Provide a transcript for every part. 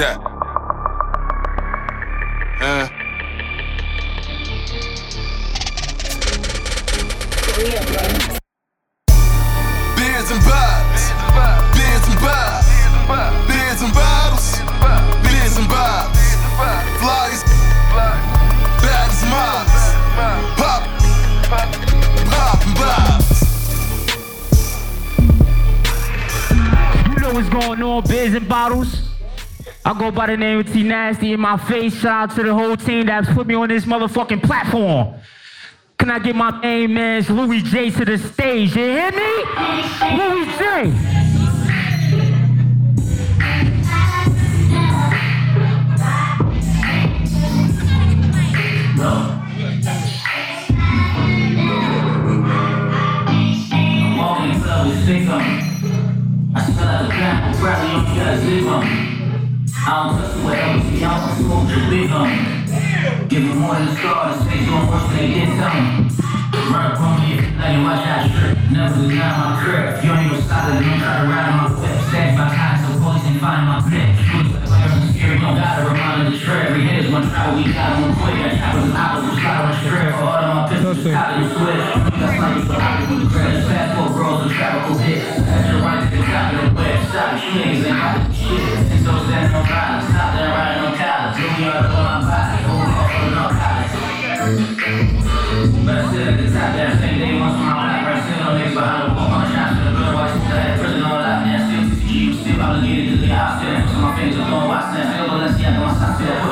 Yeah. Go by the name of T Nasty in my face. Shout out to the whole team that's put me on this motherfucking platform. Can I get my main man Louis J to the stage? You hear me? Louis J. Walking sick on I smell like a I'm on I don't trust the way I was, see, I don't smoke the big on Give me more than the space on worse than they get some. Run on me, now you watch that strip Never deny my crib, you ain't even solid, don't try to ride on my whip. Stash by high, so police ain't find my Scary, don't gotta remind of the trip. Every hit is one try, we got them quick. Got hoppers, we slide on the strip For all of my pistols, and switch That's you for hopping with the credits Fast for bros and tropical hits. At your right to the top of the web Stop it, you niggas ain't got shit. And so standing on violence Stop there riding on college Louis all my body Hold on, hold on, college but I sit at the top same day once my right, still niggas behind the wall, on shots to the white, still at prison all out still TCG, still obligated to the house, still so my fingers are going watch the.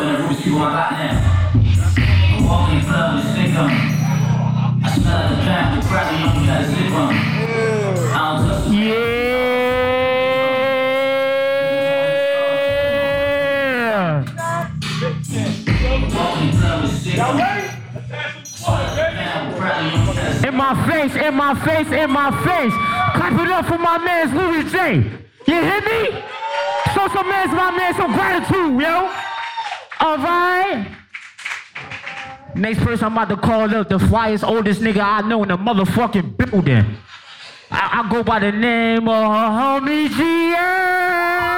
I'm walking in club with stick on. I smell like a trap, you probably know you got a zip on. I don't the Yeah. in my face, in my face, in my face. Clap it up for my man Louis J. You hear me? Show some man, my man, some gratitude, yo. All right. Next person I'm about to call up, the flyest oldest nigga I know in the motherfucking building. I, I go by the name of homie GL.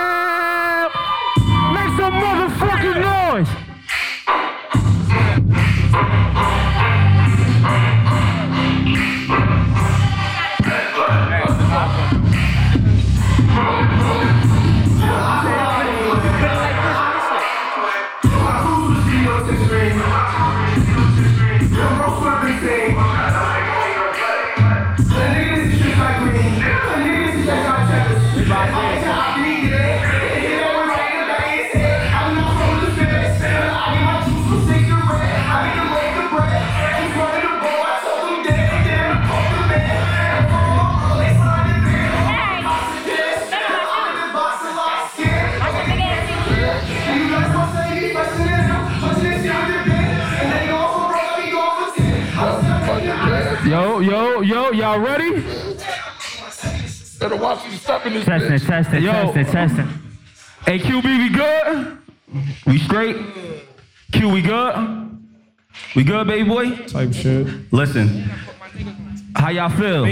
Watch you step in this Testing, bitch. testing, Yo. testing, testing. Hey, QB, we good? We straight? Q, we good? We good, baby boy? Type shit. Listen, how y'all feel?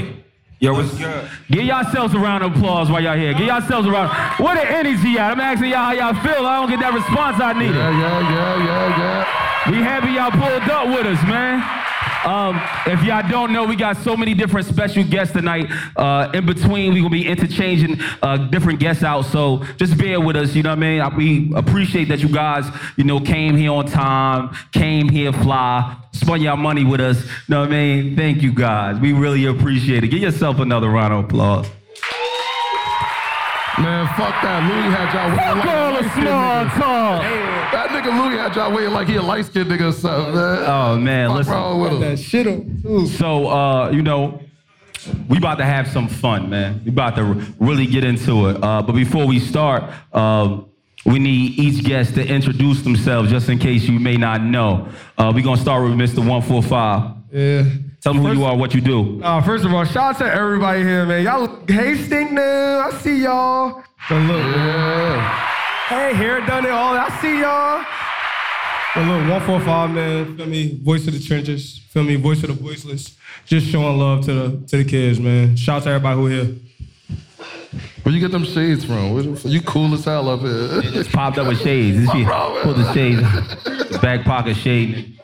Yo, what's good? Give yourselves a round of applause while y'all here. Give yourselves a round. What the energy at? I'm asking y'all how y'all feel. I don't get that response I needed. Yeah, yeah, yeah, yeah, yeah. We happy y'all pulled up with us, man. Um, if y'all don't know, we got so many different special guests tonight. Uh, in between, we gonna be interchanging uh, different guests out. So just bear with us. You know what I mean? We appreciate that you guys, you know, came here on time, came here fly, spent y'all money with us. You know what I mean? Thank you guys. We really appreciate it. Give yourself another round of applause. Man, fuck that. Louis had y'all waiting like a All the small nigga. talk. That nigga Louis had y'all waiting like he a light skinned nigga or something, man. Oh man, Fuck listen. wrong with him? That shit on too. So, uh, you know, we about to have some fun, man. We about to really get into it. Uh, but before we start, um, we need each guest to introduce themselves, just in case you may not know. Uh, we're gonna start with Mr. One Four Five. Yeah. Tell them who you are, what you do. Uh, first of all, shout out to everybody here, man. Y'all look Hastings now. I see y'all. But look, hey, hair done it all. I see y'all. But look, 145, man. Feel me? Voice of the trenches. Feel me? Voice of the voiceless. Just showing love to the to the kids, man. Shout out to everybody who here. Where you get them shades from? You cool as hell up here. Just popped up with shades. This shit, pull the shades, back pocket shade.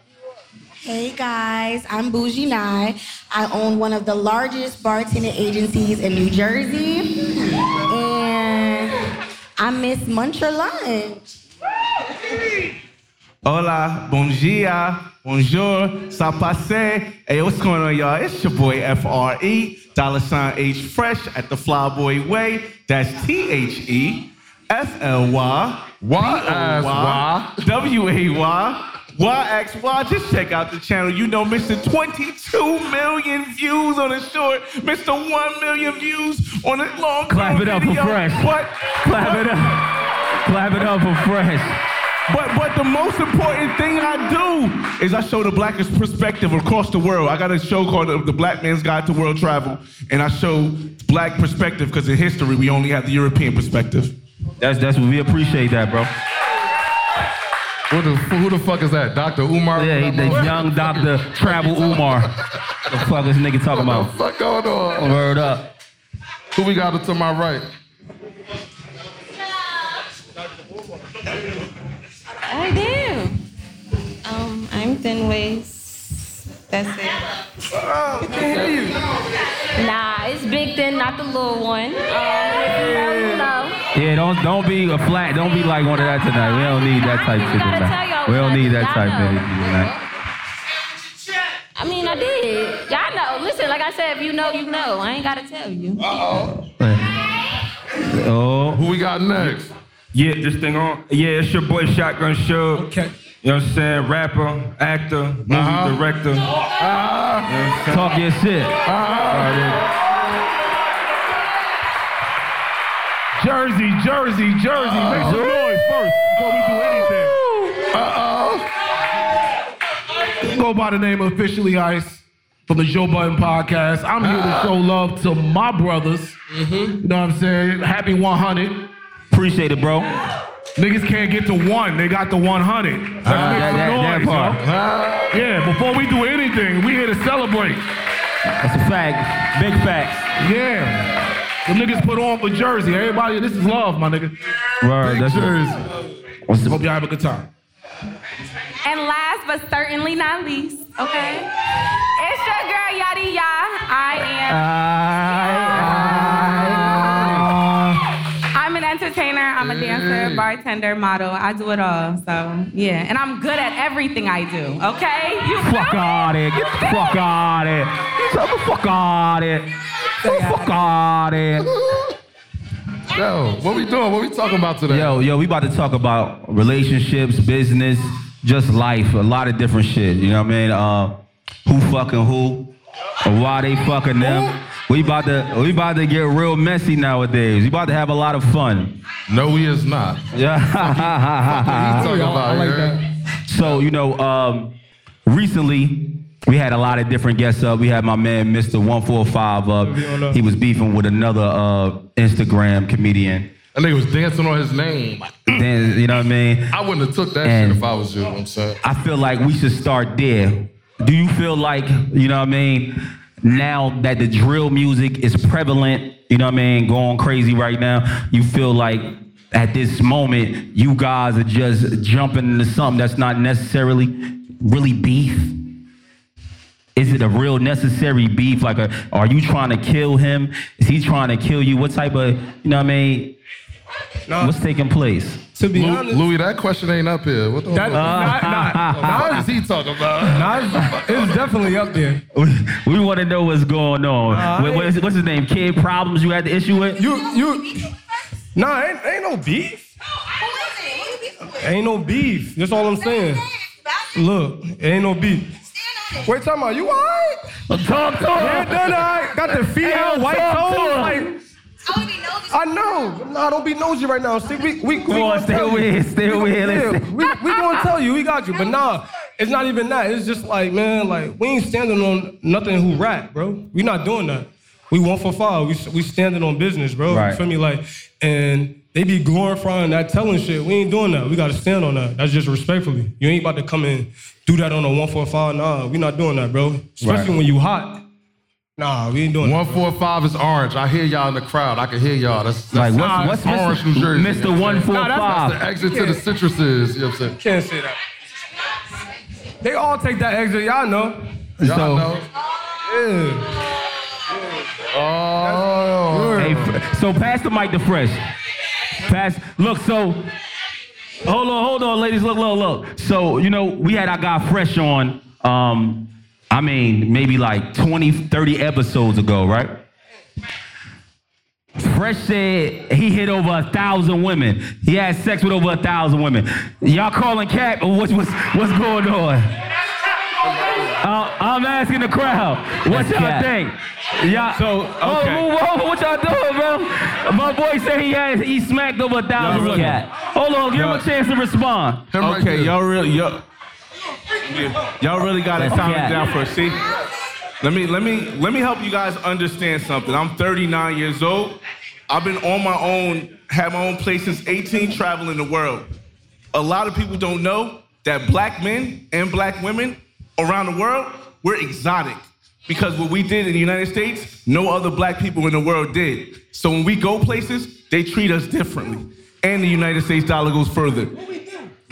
Hey guys, I'm Booji Nye. I own one of the largest bartending agencies in New Jersey. And I miss Muncher Lunch. Hola, bon dia, bonjour, ça passe. Hey, what's going on, y'all? It's your boy FRE, dollar sign H Fresh at the Flyboy Way. That's T H E F L Y Why ask why? W A Y. YXY, just check out the channel. You know, Mr. 22 million views on a short, Mr. 1 million views on a long Clap it up for. Fresh. What? Clap it up. Clap it up for Fresh. But but the most important thing I do is I show the blackest perspective across the world. I got a show called The Black Man's Guide to World Travel, and I show black perspective because in history we only have the European perspective. That's that's what we appreciate that, bro. Who the, who the fuck is that? Dr. Umar? Yeah, he, the young Doctor Travel Umar. The fuck is this nigga talking about? What the fuck going on? Word up. Who we got to my right? I do. Um, I'm thin waist. That's it. Oh, damn you! Nah, it's big thin, not the little one. Um, if you know, you know. Yeah, don't don't be a flat. Don't be like one of that tonight. We don't need that type shit tonight. We don't need that type know. energy tonight. I mean, I did. Y'all know. Listen, like I said, if you know, you know. I ain't gotta tell you. Oh, Oh. Who we got next? Yeah, this thing on. Yeah, it's your boy Shotgun Suge. Okay. You know what I'm saying? Rapper, actor, movie Uh-huh. director. You know what I'm saying? talk your shit. Jersey, Jersey, Jersey. Make some noise first before we do anything. Uh oh. Go by the name of Officially Ice from the Joe Budden Podcast. I'm here to show love to my brothers. You know what I'm saying? Happy 100. Appreciate it, bro. Niggas can't get to one. They got to 100. Let's make that- some that- that noise, part. yo. Yeah, before we do anything, we here to celebrate. That's a fact. Big facts. Yeah. The niggas put on for Jersey. Everybody, this is love, my nigga. Word. That's What's the, Hope y'all have a good time. And last but certainly not least, okay, it's your girl Yatti Ya. I am. Entertainer. I'm a dancer, bartender, model. I do it all. So yeah, and I'm good at everything I do. Okay, you fuck feel it. out of here. Get the fuck out it. here. Get the fuck out of here. Get the fuck out of here. Yo, what we doing? What we talking about today? Yo, yo, we about to talk about relationships, business, just life, a lot of different shit. You know what I mean? Uh, who fucking who, or why they fucking them. We about to we about to get real messy nowadays. We about to have a lot of fun. No, he is not. Yeah. He talking about like here. So, you know, um, recently we had a lot of different guests up. We had my man, Mr. 145 up. He was beefing with another uh, Instagram comedian. That nigga was dancing on his name. Then, you know what I mean? I wouldn't have took that And- shit if I was you. I'm saying. I feel like we should start there. Do you feel like, you know what I mean, now that the drill music is prevalent, you know what I mean, going crazy right now, you feel like at this moment, you guys are just jumping into something that's not necessarily really beef? Is it a real necessary beef? Like, a, are you trying to kill him? Is he trying to kill you? What type of, you know what I mean? What's taking place? To be Lou- honest, Louis, that question ain't up here. What the that, fuck? not, not, What is he talking about? not, it's definitely up there. We, want to know what's going on. Uh, What- what is- what's his name? Kid Problems you had the issue with? You, you, nah, ain't, ain't no beef. Ain't no beef. That's all I'm saying. Look, ain't no beef. Wait, talking about you alright? Talk to Yeah, him. then got the feet female white talk to toes. him. I know. Nah, don't be nosy right now. See, we we we Come on, gonna stay tell over you. stay We over yeah, we we gonna tell you. We got you. But nah, it's not even that. It's just like, man, like we ain't standing on nothing who rap, bro. We not doing that. We one for five. We we standing on business, bro. Right. You feel me? Like, and they be glorifying that telling shit. We ain't doing that. We gotta stand on that. That's just respectfully. You ain't about to come and do that on a one for five. Nah, we not doing that, bro. Especially Right. when you hot. Nah, we ain't doing One four five is orange. I hear y'all in the crowd. I can hear y'all. That's, that's Like, what's- what's orange, Mr. New Jersey. Mr. you know what 145? That's the exit to the citruses. You know what I'm saying? Can't say that. They all take that exit, y'all know. Y'all So- know. Yeah. Oh. Hey, so pass the mic to Fresh. Pass. Look, so hold on, hold on, ladies. Look, look, look. So you know, we had our guy Fresh on. Um, I mean, maybe like 20, 30 episodes ago, right? Fresh said he hit over a thousand women. He had sex with over a thousand women. Y'all calling cap or what's what's what's going on? Uh, I'm asking the crowd. What That's y'all cap. think? Yeah. So, Oh, okay. move over. What y'all doing, bro? My boy said he had he smacked over a thousand Y'all women. really- Hold on, give him Y'all- a chance to respond. Okay, y'all really y'all, y'all really got to That's calm it cat. down for a see. Let me let me let me help you guys understand something. I'm 39 years old. I've been on my own, had my own place since 18, traveling the world. A lot of people don't know that black men and black women around the world, we're exotic. Because what we did in the United States, no other black people in the world did. So when we go places, they treat us differently. And the United States dollar goes further.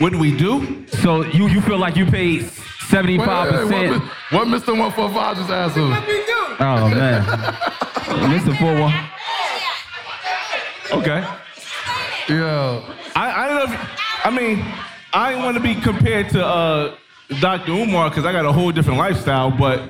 What do we do? So you you feel like you paid seventy five Wait, wait, wait, percent? What, what Mr. 145 just asked him? Oh man, Mr. Four One. Okay. Yeah. I, I don't know if, I mean, I didn't want to be compared to uh, Dr. Umar because I got a whole different lifestyle, but.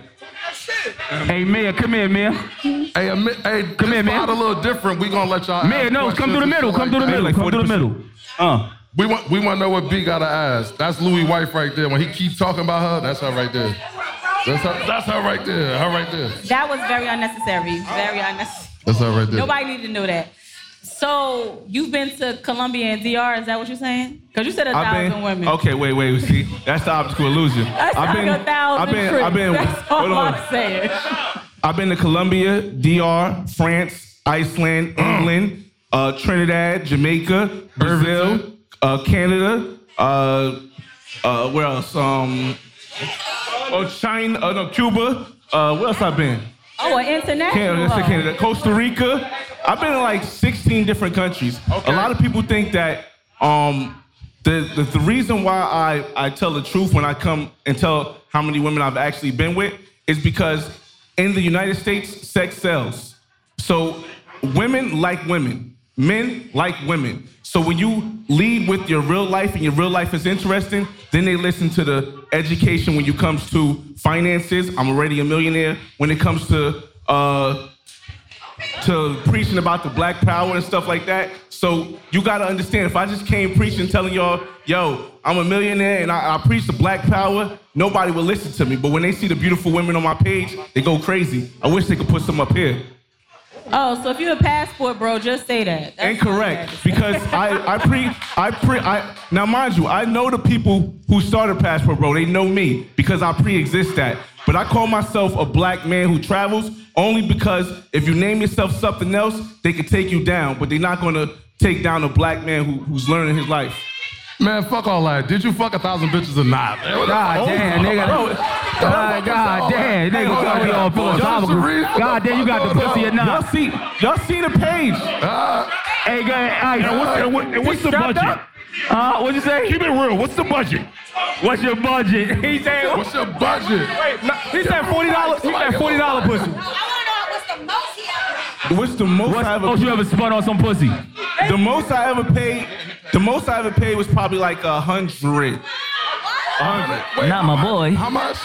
Hey, Mayor, come here, Mayor. Hey, a, mi- hey, Come here, man. spot a little different. We gonna let y'all. Mayor, no, come through the middle. and Come shit through the middle. that. Come through the middle. Uh. We want we want to know what B gotta ask. That's Louis wife right there. When he keeps talking about her, that's her right there. That's her. That's her right there. Her right there. That was very unnecessary. Very unnecessary. That's her right there. Nobody needed to know that. So you've been to Colombia and DR? Is that what you're saying? Because you said a I've thousand been, women. Okay, wait, wait. See, that's the optical illusion. That's I've like been, a thousand I've been, trips. I've been. That's hold all on. I'm saying. I've been to Colombia, DR, France, Iceland, England, uh, Trinidad, Jamaica, Brazil, uh, Canada, uh, uh, where else? Um, oh, China, uh, no, Cuba. Uh, where else I've been? Oh, an international. Canada, let's say one. Canada, Costa Rica. I've been in like 16 different countries. Okay. A lot of people think that um, the, the the reason why I, I tell the truth when I come and tell how many women I've actually been with is because in the United States, sex sells. So women like women, men like women. So when you lead with your real life and your real life is interesting, then they listen to the education when it comes to finances. I'm already a millionaire. When it comes to uh, to preaching about the black power and stuff like that. So you gotta understand, if I just came preaching, telling y'all, yo, I'm a millionaire and I, I preach the black power, nobody will listen to me. But when they see the beautiful women on my page, they go crazy. I wish they could put some up here. Oh, so if you're a passport, bro, just say that. That's Incorrect, because I I pre I pre I now mind you, I know the people who started Passport Bro. They know me because I pre-exist that. But I call myself a black man who travels only because if you name yourself something else, they can take you down. But they're not gonna take down a black man who, who's learning his life. Man, fuck all that. Did you fuck a thousand bitches or not? Man, what the God fuck? damn, nigga. Bro, God, God damn, nigga. hold on, Talking all philosophical. God damn, you got the pussy or not? Y'all see, y'all see the page. Hey, go ahead. All right, And what's, and what- and what's the budget? up? Uh, what'd you say? Keep it real. What's the budget? What's your budget? He said. What's your budget? Wait, no, he said forty dollars. He said forty dollar pussy. What's the most What's I ever most you ever spun on some pussy? The most I ever paid, the most I ever paid was probably like a hundred. A hundred. Wait, Not my boy. How much?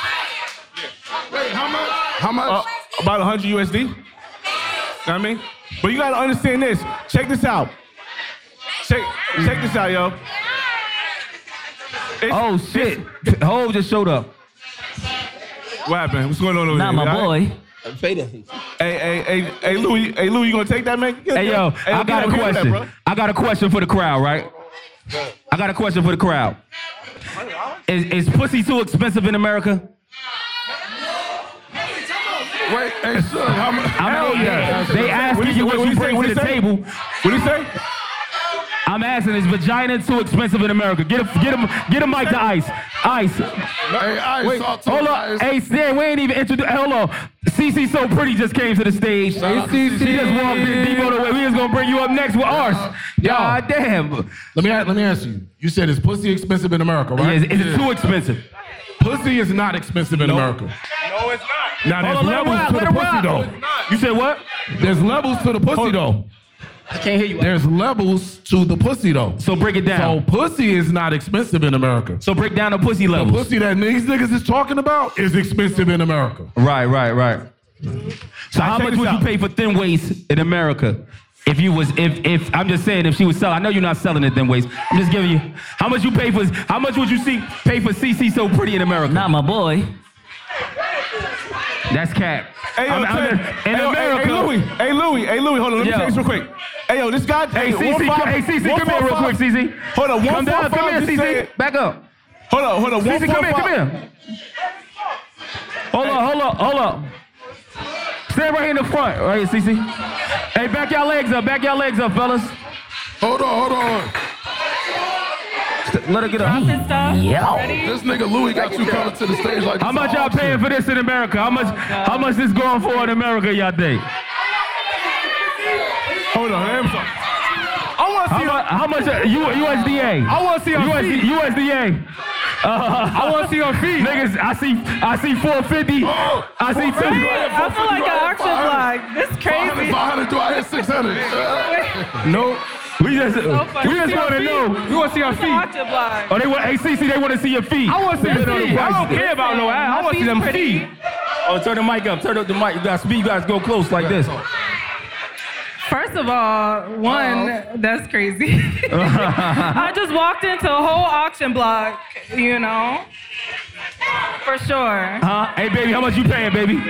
Wait, how much? How much? Uh, about 100 USD. You know what I mean? But you gotta understand this. Check this out. Check, check this out, yo. It's- Oh shit! Hove just showed up. What happened? What's going on over Not there? my All right? boy. Hey, hey, hey, hey, Louis, hey, Louis, you gonna take that, man? Hey yo, Hey, I got a that, get that, question. I got a question for the crowd, right? I got a question for the crowd. Is, is pussy too expensive in America? Wait, hey, son, how much? I mean, yeah. they asking you what you say? bring to he the table. What do you say? I'm asking, is vagina too expensive in America? Get a, get him, get a mic to Ice. Ice. Hey, Ice, Wait, talk to hold him, on. Ice. Hey, Stan, we ain't even introduced. Hold on. CC So Pretty just came to the stage. She out to just walked in deep on the way. We just gonna bring you up next with ours. God damn. Let me let me ask you. You said is pussy expensive in America, Yeah, right? is, is it too expensive? Pussy is not expensive in America. No, it's not. Now there's on, levels to the pussy though. You said what? There's levels to the pussy though. I can't hear you. There's levels to the pussy though. So break it down. So pussy is not expensive in America. So break down the pussy levels. The pussy that these niggas is talking about is expensive in America. Right, right, right. So how much would out. you pay for thin waist in America? If you was, if, if I'm just saying, if she was selling, I know you're not selling it thin waist. I'm just giving you, how much you pay for, how much would you see pay for CC so pretty in America? Not my boy. That's cap. Hey, yo, I'm- I'm in hey, America, Hey, Louis. Hey, Louis. Hey, Louis. Hold on. Let me Yo. say this real quick. Hey, yo, this guy. Hey, CC, five- hey, CC, one come here real quick, CC. Hold on. One Come down, come five here, CC. Back up. Hold on. Hold on. CC, come here, come here. Hold on, hold on, hold on. Stand right here in the front, right here, CC. Hey, back y'all legs up, back y'all legs up, fellas. Hold on, hold on. Let her get up. Drop his stuff. Yeah. Ready? This nigga Louis got you coming to the stage like How this much y'all paying for this in America? How much? How much this going for in America? Y'all think? Hold on. I'm sorry. I want to How see. much? How much? uh, U, USDA. I want to see her USD, feet. USDA. Uh, I want to see her feet. Niggas, I see, I see 450. I see two. I feel like an auction block. This crazy. 500, do I hit 600? No, we just, funny. we just want to know. We want to see an feet? Oh, they want ACC. They want to see your feet. I want to see know feet. I don't care about no ass. I want to see them Pretty. feet. Oh, turn the mic up. Turn up the mic. You got speed. You guys go close like this. First of all, one, that's crazy. I just walked into a whole auction block, you know? For sure. Huh? Hey, baby, how much you paying, baby?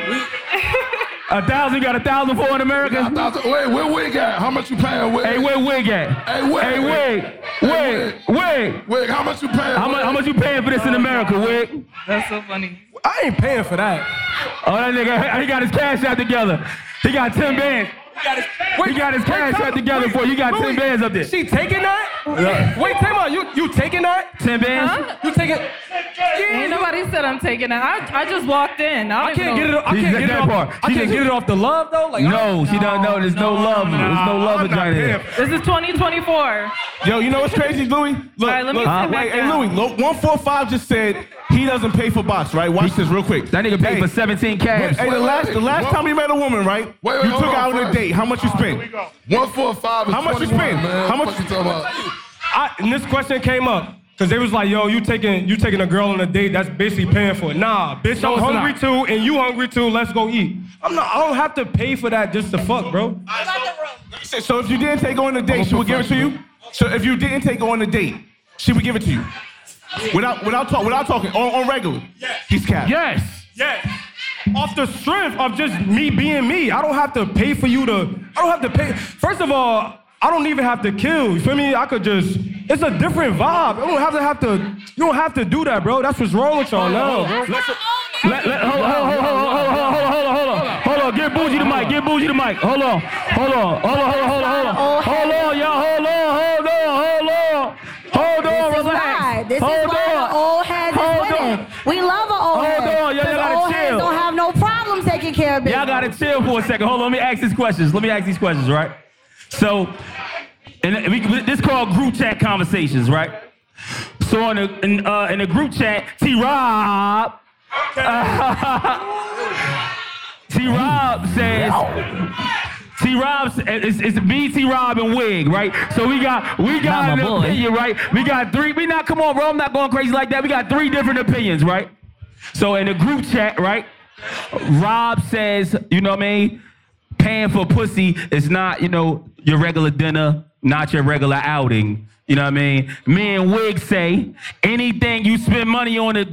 A thousand? You got a thousand for in America? A thousand- Wait, where wig at? How much you paying? Wig? Hey, where wig at? Hey, wig. Hey, wig. Wig. Wig. Wig, how much you paying? How much, how much you paying for this in America, wig? That's so funny. I ain't paying for that. Oh, that nigga, he got his cash out together. He got 10 bands. He got his cash out together for you. You got 10 bands up there. She taking that? Wait, time out. You you taking that? 10 bands? Huh? You taking? Ain't nobody said I'm taking it. I, I just walked in. I, I can't even get it. know. I can't said get it that off. part. I She can't get it off the love though. Like I- No, she don't know. There's no love. There's no love I'm not vagina paying there. for- This is 2024. Yo, you know what's crazy, Louis? Look, right, let me look, sit wait, hey, down. Louis, look, 145 just said he doesn't pay for box, right? Watch this real quick. That nigga paid Hey, for 17 cabs. Hey, the last, the last time you met a woman, right? Wait, wait, you took her out on a first. Date. How much you spent? One four five is How much you 21, spend? Man. How much- What you talking about? I, and this question came up because they was like, "Yo, you taking you taking a girl on a date? That's basically paying for it." Nah, bitch, No, I'm hungry not. too, and you hungry too. Let's go eat. I'm not. I don't have to pay for that just to fuck, bro. So if you didn't take her on a date, she would give it to you. So if you didn't take her on a date, she would give it to you. Without without talk, without talking on, on regular. Yes. He's capped. Yes, yes. Off the strength of just me being me, I don't have to pay for you to. I don't have to pay. First of all, I don't even have to kill. You feel me? I could just. It's a different vibe. I don't have to have to. You don't have to do that, bro. That's what's wrong with y'all now, bro. Let, let, hold, hold, hold, hold, hold, hold, hold, hold, hold on, hold on, hold on. Give Booji the mic. Give Booji the mic. Hold on, hold on, hold on, hold on, hold on, hold on, hold on, y'all. Y'all gotta chill for a second. Hold on, let me ask these questions. Let me ask these questions, right? So, and we, this called group chat conversations, right? So in the in, uh, in the group chat, T Rob, T Rob says. T Rob, it's, it's me, T Rob, and Wig, right? So we got we got an boy. opinion, right? We got three. We not come on, bro. I'm not going crazy like that. We got three different opinions, right? So in the group chat, right? Rob says, you know what I mean? Paying for pussy is not, you know, your regular dinner, not your regular outing. You know what I mean? Me and Wig say anything you spend money on the,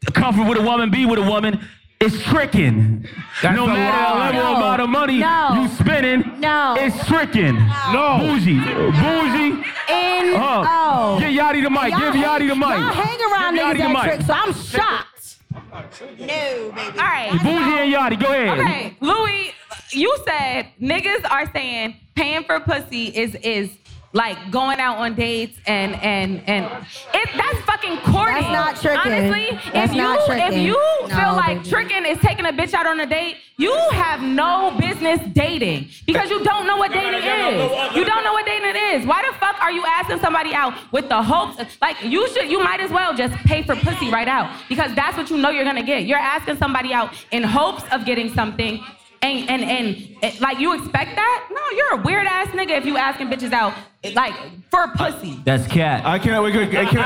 the comfort with a woman, be with a woman, it's tricking. That's no matter the lie. level No. amount of money No. you spending, No. it's tricking. No. Booji. Booji. And Uh, oh, Give Yatti the mic. Y'all Give Yatti the mic. Y'all hang around Give Yatti niggas the that mic. trick, so I'm shocked. No, baby. All right. Booji and Yatti, go ahead. Okay, Louis, you said niggas are saying paying for pussy is is like going out on dates and and and it that's fucking corny. That's not tricking. Honestly, That's if you not if tricking. you No, feel like baby. tricking is taking a bitch out on a date, you have no business dating because you don't know what dating is. You don't know what dating is. Why the fuck are you asking somebody out with the hopes? Like you should, you might as well just pay for pussy right out because that's what you know you're gonna get. You're asking somebody out in hopes of getting something. And, and and eh, like you expect that? No, you're a weird ass nigga if you asking bitches out eh, like for pussy. That's cat. I can't wait. Can, can,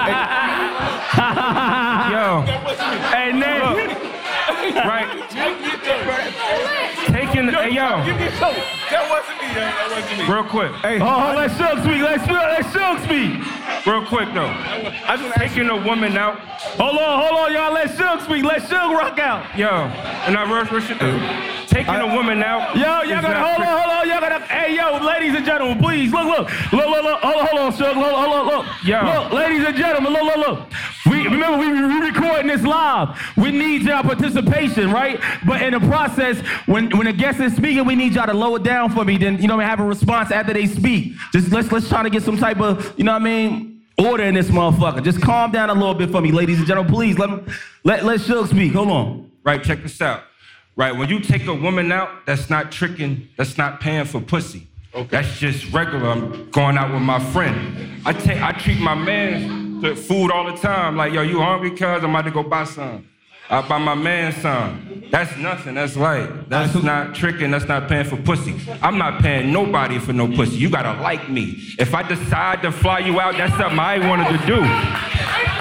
Yo. Hey, Nate. right. Taking, hey, yo. That wasn't me. That wasn't me. Real quick. Hey, Oh, let Suge speak. Let Suge, let Suge speak. Real quick, though. I just Taking a woman out. Hold on, hold on, y'all. Let Suge speak. Let Suge rock out. Yo. And I reverse what you do. Taking a woman out. Yo, y'all gotta hold on, hold on. Y'all gotta. Hey, yo, ladies and gentlemen, please look, look, look, look, look. Hold on, hold on, Suge. Look, hold on, look. Yo. Look, ladies and gentlemen, look, look, look. We remember we we recording this live. We need y'all participation, right? But in the process, when when a guest is speaking, we need y'all to lower down for me. Then you know, have a response after they speak. Just let's let's try to get some type of you know what I mean. Order in this motherfucker. Just calm down a little bit for me, ladies and gentlemen. Please let me, let let Suge speak. Hold on. Right, check this out. Right, when you take a woman out, that's not tricking, that's not paying for pussy. Okay. That's just regular. I'm going out with my friend. I take, I treat my man to food all the time. Like, yo, you hungry? Cuz I'm about to go buy some. I buy my man son. That's nothing. That's light. That's not tricking. That's not paying for pussy. I'm not paying nobody for no pussy. You gotta like me. If I decide to fly you out, that's something I wanted to do.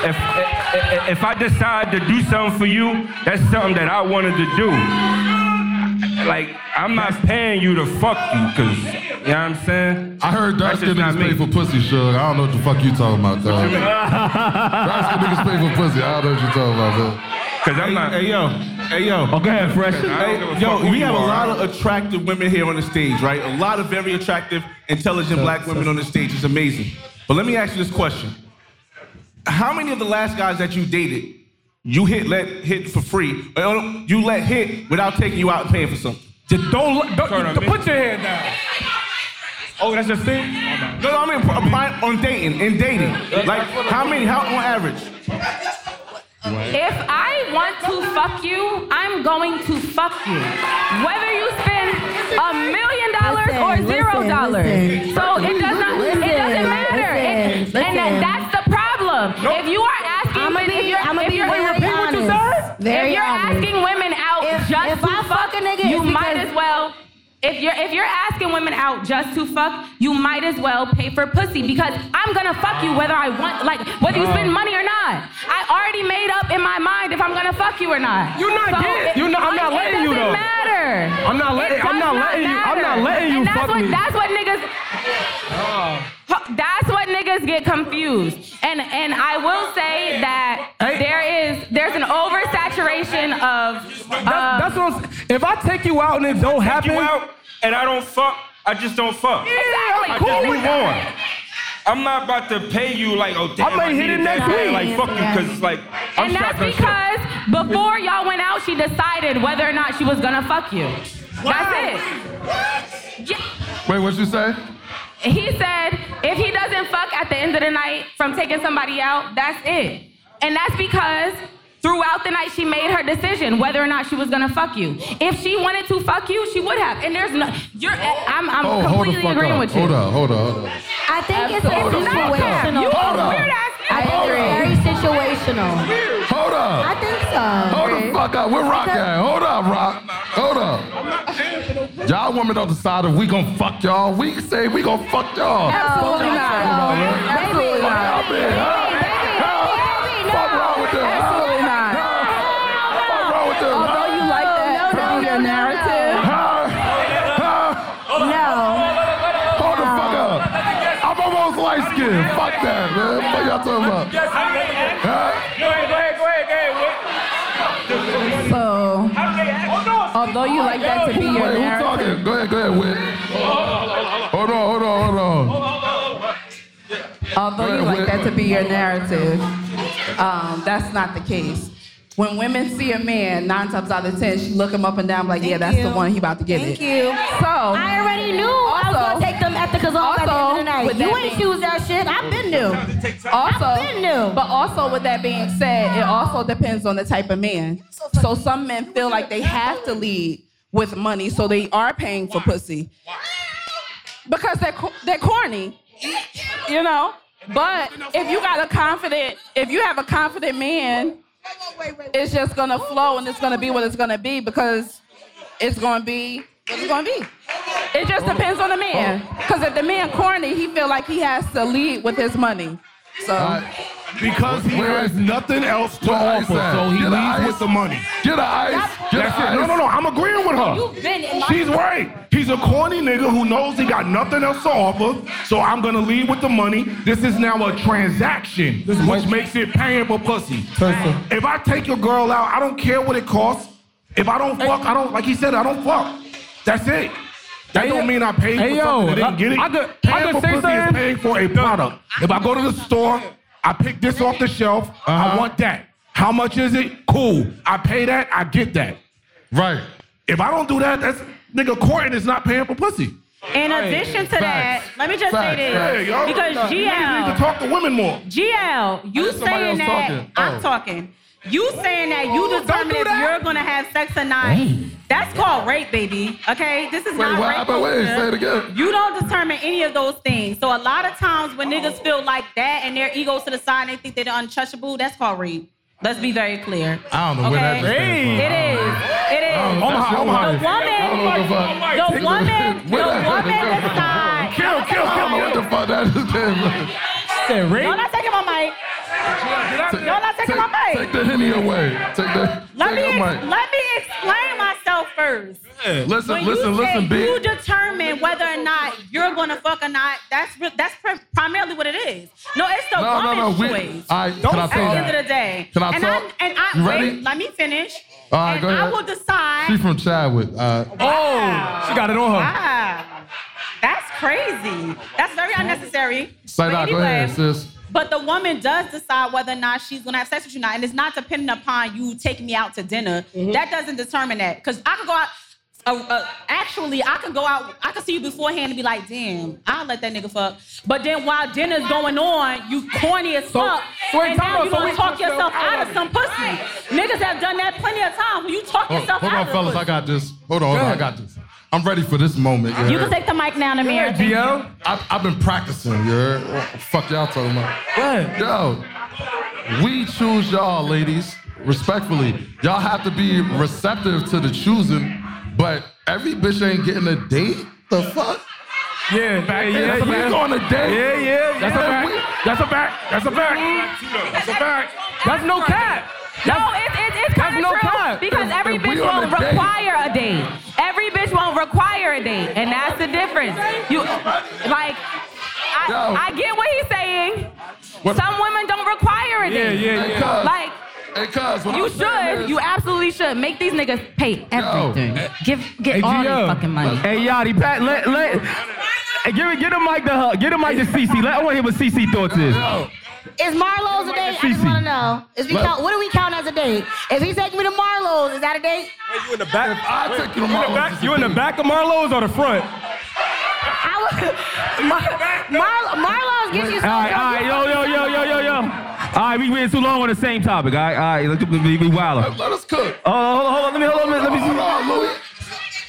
If, if, if I decide to do something for you, that's something that I wanted to do. Like, I'm not paying you to fuck you, cause, you know what I'm saying? I heard dark That's skin just niggas pay for pussy, Suge. I don't know what the fuck you talking about, dog. dark skin niggas pay for pussy. I don't know what you talking about, man. Cause I'm not. Hey yo, hey yo. Oh, go ahead, Fresh. I don't give a Hey, yo, we you have a lot of attractive women here on the stage, right? A lot of very attractive, intelligent black women on the stage. It's amazing. But let me ask you this question: How many of the last guys that you dated, you hit let hit for free, or you let hit without taking you out and paying for something? Just don't, don't, Turn on don't me. put your head down. Oh, that's your thing? No, no, I mean on dating, in dating. Like how many? How on average? If I want to fuck you, I'm going to fuck you. Whether you spend a million dollars or zero dollars. So it does not it doesn't matter. It- listen, and that's the problem. If you are asking I'ma if you're, I'ma if you're, very repeat you honest. Very if you're honest. asking women out If- just if to I fuck a nigga, you might because- as well if you're if you're asking women out just to fuck, you might as well pay for pussy because I'm gonna fuck you whether I want like whether you spend money or not. I already made up in my mind if I'm gonna fuck you or not. You're not So getting- it- you're not- I'm not letting you, doesn't though. matter. I'm not letting- It I'm does not letting you- I'm not letting you and that's fuck what, me. That's what niggas. Oh. That's what niggas get confused. And and I will say that Hey. there is there's an oversaturation of. That, of- that's um, what I'm, if I take you out and it don't Take happen, you out and I don't fuck, I just don't fuck. Exactly. I Cool just with move that. on. I'm not about to pay you like, oh damn, I may hit it that next week. Like fuck you, cause it's like I'm and that's strapped on shit. because before y'all went out, she decided whether or not she was gonna fuck you. That's it. Yeah. Wait, what you say? He said if he doesn't fuck at the end of the night from taking somebody out, that's it. And that's because throughout the night she made her decision whether or not she was gonna fuck you. If she wanted to fuck you, she would have. And there's no you're I'm I'm Oh, hold completely agreeing up. with you. Hold on, hold on, hold on. I think it's a Hold the fuck up. situational. You Hold a on. weird ass I nigga. agree. Very situational. Hold up. I think so. Hold the fuck up. Where Rock Because- at? Hold up, Rock. Hold up. Y'all women don't decide if we gonna fuck y'all. We say we gonna fuck y'all. Absolutely Fuck not. about, man. Absolutely Fuck not. y'all been, huh? Fuck wrong with them? Absolutely not. Fuck wrong with them? Although you like that to be your narrative. Huh? Huh? No. Hold the fuck up. I'm almost light skinned. Fuck that, man. What y'all talking about? You like that to be your Wait, who narrative, talking? Go ahead, go ahead, Whit. Hold on, hold on, hold on. although you like ahead, that to be your narrative, um, that's not the case. When women see a man, nine times out of ten, she look him up and down like, yeah, that's you. the one he about to get Thank it. Thank you. So, I already knew I was gonna take them at spectacles off at the end of the night. You ain't choose that shit. I've been new. Also, I've been new. but also with that being said, it also depends on the type of man. So some men feel like they have to lead with money, so they are paying for pussy because they're co- they're corny, you know. But if you got a confident, if you have a confident man, it's just gonna flow and it's gonna be what it's gonna be because it's gonna be what it's gonna be. It just depends on the man. Because if the man corny, he feel like he has to lead with his money. So Because he has nothing else to offer, at? so he Get a leads with the money. Get a ice. Get That's a it. No, no, no. I'm agreeing with her. You've been in my- She's right. He's a corny nigga who knows he got nothing else to offer, so I'm gonna leave with the money. This is now a transaction, which makes it paying for pussy. If I take your girl out, I don't care what it costs. If I don't fuck, I don't, like he said, I don't fuck. That's it. That Hey, don't mean I paid hey, for yo, something that didn't I- get it. I could- I paying could for say pussy is something? paying for a product. If I go to the store, I pick this off the shelf, I uh-huh. want that. How much is it? Cool. I pay that, I get that. Right. If I don't do that, that's nigga courting is not paying for pussy. In addition to that, let me just Facts. say this. yo. because Niggas need to talk to women more. GL, you saying that, talking. I'm Oh. talking. You saying that you determine if you're gonna have sex or not. That's called rape, baby. Okay? This is Wait, not what rape. happened? Wait, culture. say it again. You don't determine any of those things. So a lot of times when niggas oh. feel like that and their egos to the side and they think they're untouchable, that's called rape. Let's be very clear. I don't know where that Okay? just came from. It is. It is. I'm high, I'm high. The I don't know what the fuck. woman, the woman, the Where that- woman decides. Kill, kill, kill. I don't know what the fuck that just came from. Y'all not taking my mic. Y'all not taking my mic. Take the henny away. Take the. Let take me, the ex- mic. let me explain myself first. Yeah. Listen, when listen, you listen, say you determine whether or not you're gonna fuck or not, that's re- that's pri- primarily what it is. No, it's the No, no, no. woman's We, choice. I, Don't can I at the end of the day. Can I and talk? I, and I You ready? wait, let me finish. All right, and go I ahead. will decide. She's from Chadwick. Uh, Oh, she got it on her. Wow. That's crazy. That's very unnecessary. Say But that. Go ahead, sis. But the woman does decide whether or not she's gonna have sex with you or not, and it's not dependent upon you taking me out to dinner. Mm-hmm. That doesn't determine that. Because I could go out. Uh, uh, actually, I could go out. I could see you beforehand and be like, "Damn, I'll let that nigga fuck." But then while dinner's going on, you corny as fuck, so wait, and now you So gonna we- talk yourself out of some pussy. Niggas have done that plenty of times. When you talk Hold, yourself hold out on, of fellas. the I got this. Hold on, hold on. I got this. I'm ready for this moment. pussy. You can take the mic now, Namir. Thank you. I, I've been practicing, you heard? What the fuck y'all talking about? Yo, we choose y'all, ladies, respectfully. Y'all have to be receptive to the choosing, but every bitch ain't getting a date. The fuck? Yeah, yeah, yeah. If we yeah. going a date. Yeah, yeah. That's a yeah. fact. That's a fact. That's a fact. That's a fact. That's no cap. No, it's it's it's kind of no true cap. Because every bitch won't date- require a date. Every bitch won't require a date, and that's the difference. You like, Yo. I, I get what he's saying. What- Some women don't require a Yeah, date. yeah, Hey, cuz. Like. Hey, cuz, You should. is- You absolutely should. Make these niggas pay everything. Give get Hey, all their fucking money. Hey, Yatti, Pat, let, let, hey, give, get a mic to her. Get a mic to CC. Let, I want to hear what CC thoughts is. Is Marlowe's a date? I just want to know. Is we count, what do we count as a date? If he take me to Marlowe's, is that a date? You in the back? I take you to You in the Marlowe's, back? You in the back of Marlowe's or the front? I would, Mar, Mar, Marlowe's gets you so All right, all right, yo, yo, yo, yo, yo, yo. All right, we went too long on the same topic. All right, all right, let's be, be wild. Let us cook. Oh, hold on, hold on, let me, hold on, let me see. Hold on, Louis.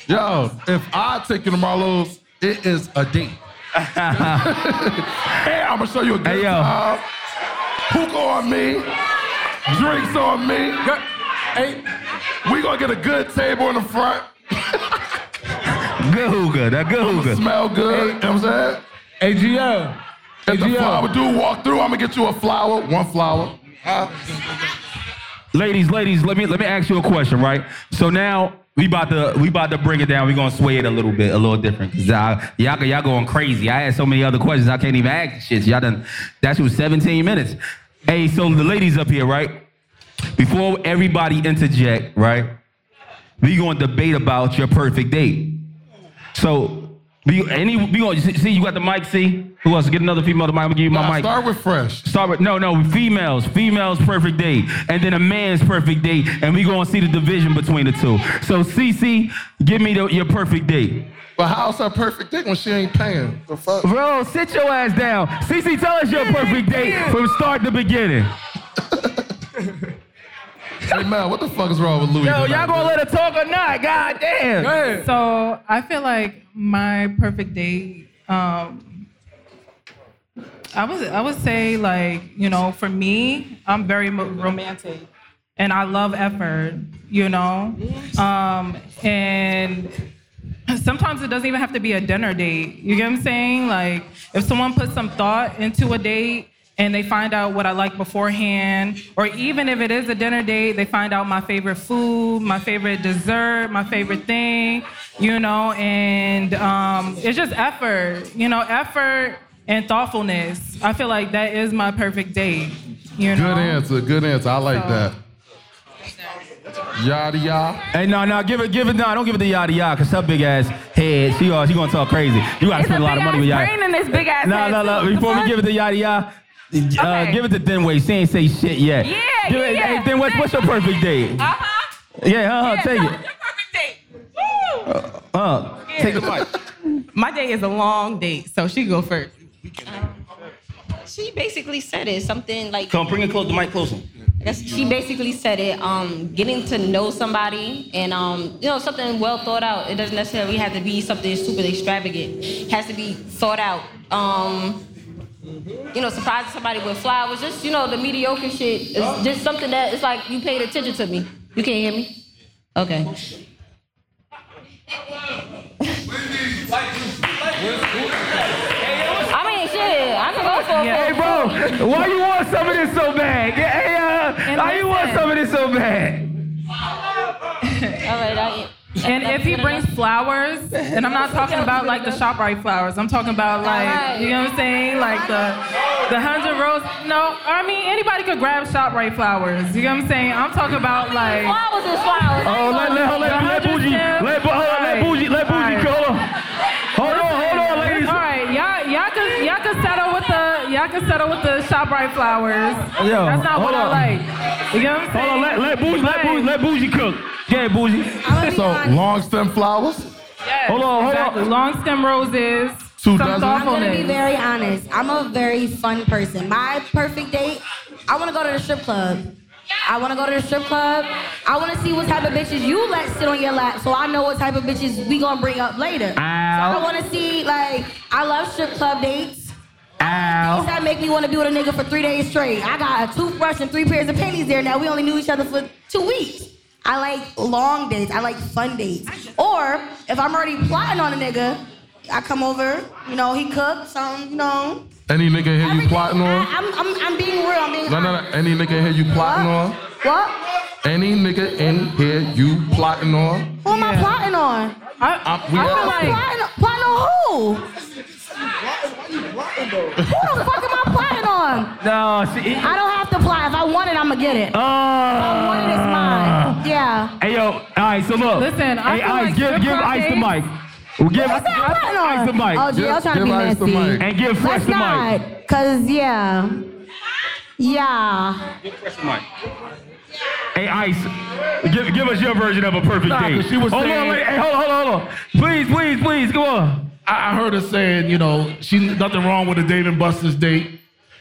Yo, if I take you to Marlowe's, it is a date. hey, I'm gonna show you a good Hey, yo. time. Hookah on me. Drinks on me. Hey, We gonna get a good table in the front. Good hookah, that good hookah. Smell good. You know what I'm saying? hey, GL. If the flower dude walk through, I'm gonna get you a flower, one flower. Uh, Ladies, ladies, let me let me ask you a question, right? So now we about to we about to bring it down. We gonna sway it a little bit, a little different, cause I, y'all y'all going crazy. I had so many other questions I can't even ask shit. Y'all done. That's was 17 minutes. Hey, so the ladies up here, right? Before everybody interject, right? We gonna debate about your perfect date. So you, any, we gonna, see, you got the mic, see? Who else? Get another female to mic. I'm gonna give you my Nah, mic. start with fresh. Start with, no, no, females. Females perfect date. And then a man's perfect date. And we gonna see the division between the two. So, CC, give me the, your perfect date. But how's her perfect date when she ain't paying? The fuck? Bro, sit your ass down. CC, tell us your perfect date from start to beginning. Hey man, what the fuck is wrong with Louis? Yo, y'all gonna man? let her talk or not? God damn. So I feel like my perfect date. Um, I was I would say like you know for me I'm very romantic, and I love effort. You know, um, and sometimes it doesn't even have to be a dinner date. You get what I'm saying? Like if someone puts some thought into a date and they find out what I like beforehand, or even if it is a dinner date, they find out my favorite food, my favorite dessert, my favorite thing, you know, and um, it's just effort, you know, effort and thoughtfulness. I feel like that is my perfect date, you know. Good answer. Good answer. I like So- that. Yada yada. Hey, no, no, give it, give it, no, don't give it to yada Yatti, cause her big ass head, she, uh, she gonna talk crazy. You gotta It's spend a a lot of money with big-ass yada. brain in this big-ass No, no, no. Before we give it to yada yada, uh, give it to Denway. She ain't say shit yet. Yeah, Give yeah, it, yeah. Hey, Denway, what's your perfect date? Uh-huh. Yeah, uh, huh. take it. Perfect date. Uh, take the mic. My day is a long date, so she go first. She basically said it. Something like Come, bring it close, the mic closer. I guess she basically said it. Um, getting to know somebody and um, you know something well thought out. It doesn't necessarily have to be something super extravagant. It has to be thought out. Um, you know, surprising somebody with flowers. Just you know, the mediocre shit is just something that it's like you paid attention to me. You can't hear me. Okay. I mean, shit. I can go for it. Hey, bro, why you want some of this so bad? Yeah, Hey, uh, why you want some of this so bad? All right, I, And if he brings flowers, and I'm not talking about like the ShopRite flowers, I'm talking about like, you know what I'm saying? Like the the hundred rose. No, I mean anybody could grab ShopRite flowers. You know what I'm saying? I'm talking about like flowers is flowers. Oh, let, let, let, let, let Booji, oh, let, hold on, let Booji, let Booji go. Hold on, hold on, y'all can settle with the ShopRite flowers. Yo, That's not what hold I like. You know what I'm saying? Hold on, let, let Booji, let Booji, let Booji cook. Yeah, Booji. So long stem flowers. Yes, Hold on, hold on. exactly. Long stem roses. Two some dozen? I'm gonna be very honest. I'm a very fun person. My perfect date, I wanna go to the strip club. I wanna go to the strip club. I wanna see what type of bitches you let sit on your lap so I know what type of bitches we gonna bring up later. So I wanna see, like, I love strip club dates. Things that make me wanna be with a nigga for three days straight. I got a toothbrush and three pairs of panties there now. We only knew each other for two weeks. I like long dates. I like fun dates. Or if I'm already plotting on a nigga, I come over, you know, he cooks, some, you know. Any nigga here you plotting on? I'm, I'm, I'm being real. I'm being No, no, no. Any nigga here you plotting on? What? Any nigga in here you plotting on? Who am I plotting on? I, we I all- feel like plotting, plotting on who? Who the fuck am I plotting on? No, see. I don't have to plot. If I want it, I'ma get it. Oh. If I want it, it's mine. Ah. Yeah. Hey, yo, all right, so look. Listen, I hey, feel Ice, like give, give club Ice the dates- mic. Well, give, What's that I'm plotting on? Ice the mic. Oh, gee, I was trying to be give Ice the messy. mic. And give Fresh Let's the mic. not, cause yeah, yeah. Give Fresh the mic. Hey, Ice, give, give us your version of a perfect Nah, date. 'cause she was hold saying- on, wait, hey, hold on, hold on, hold on. Please, please, please, come on. I, I heard her saying, you know, she nothing wrong with a Dave and Buster's date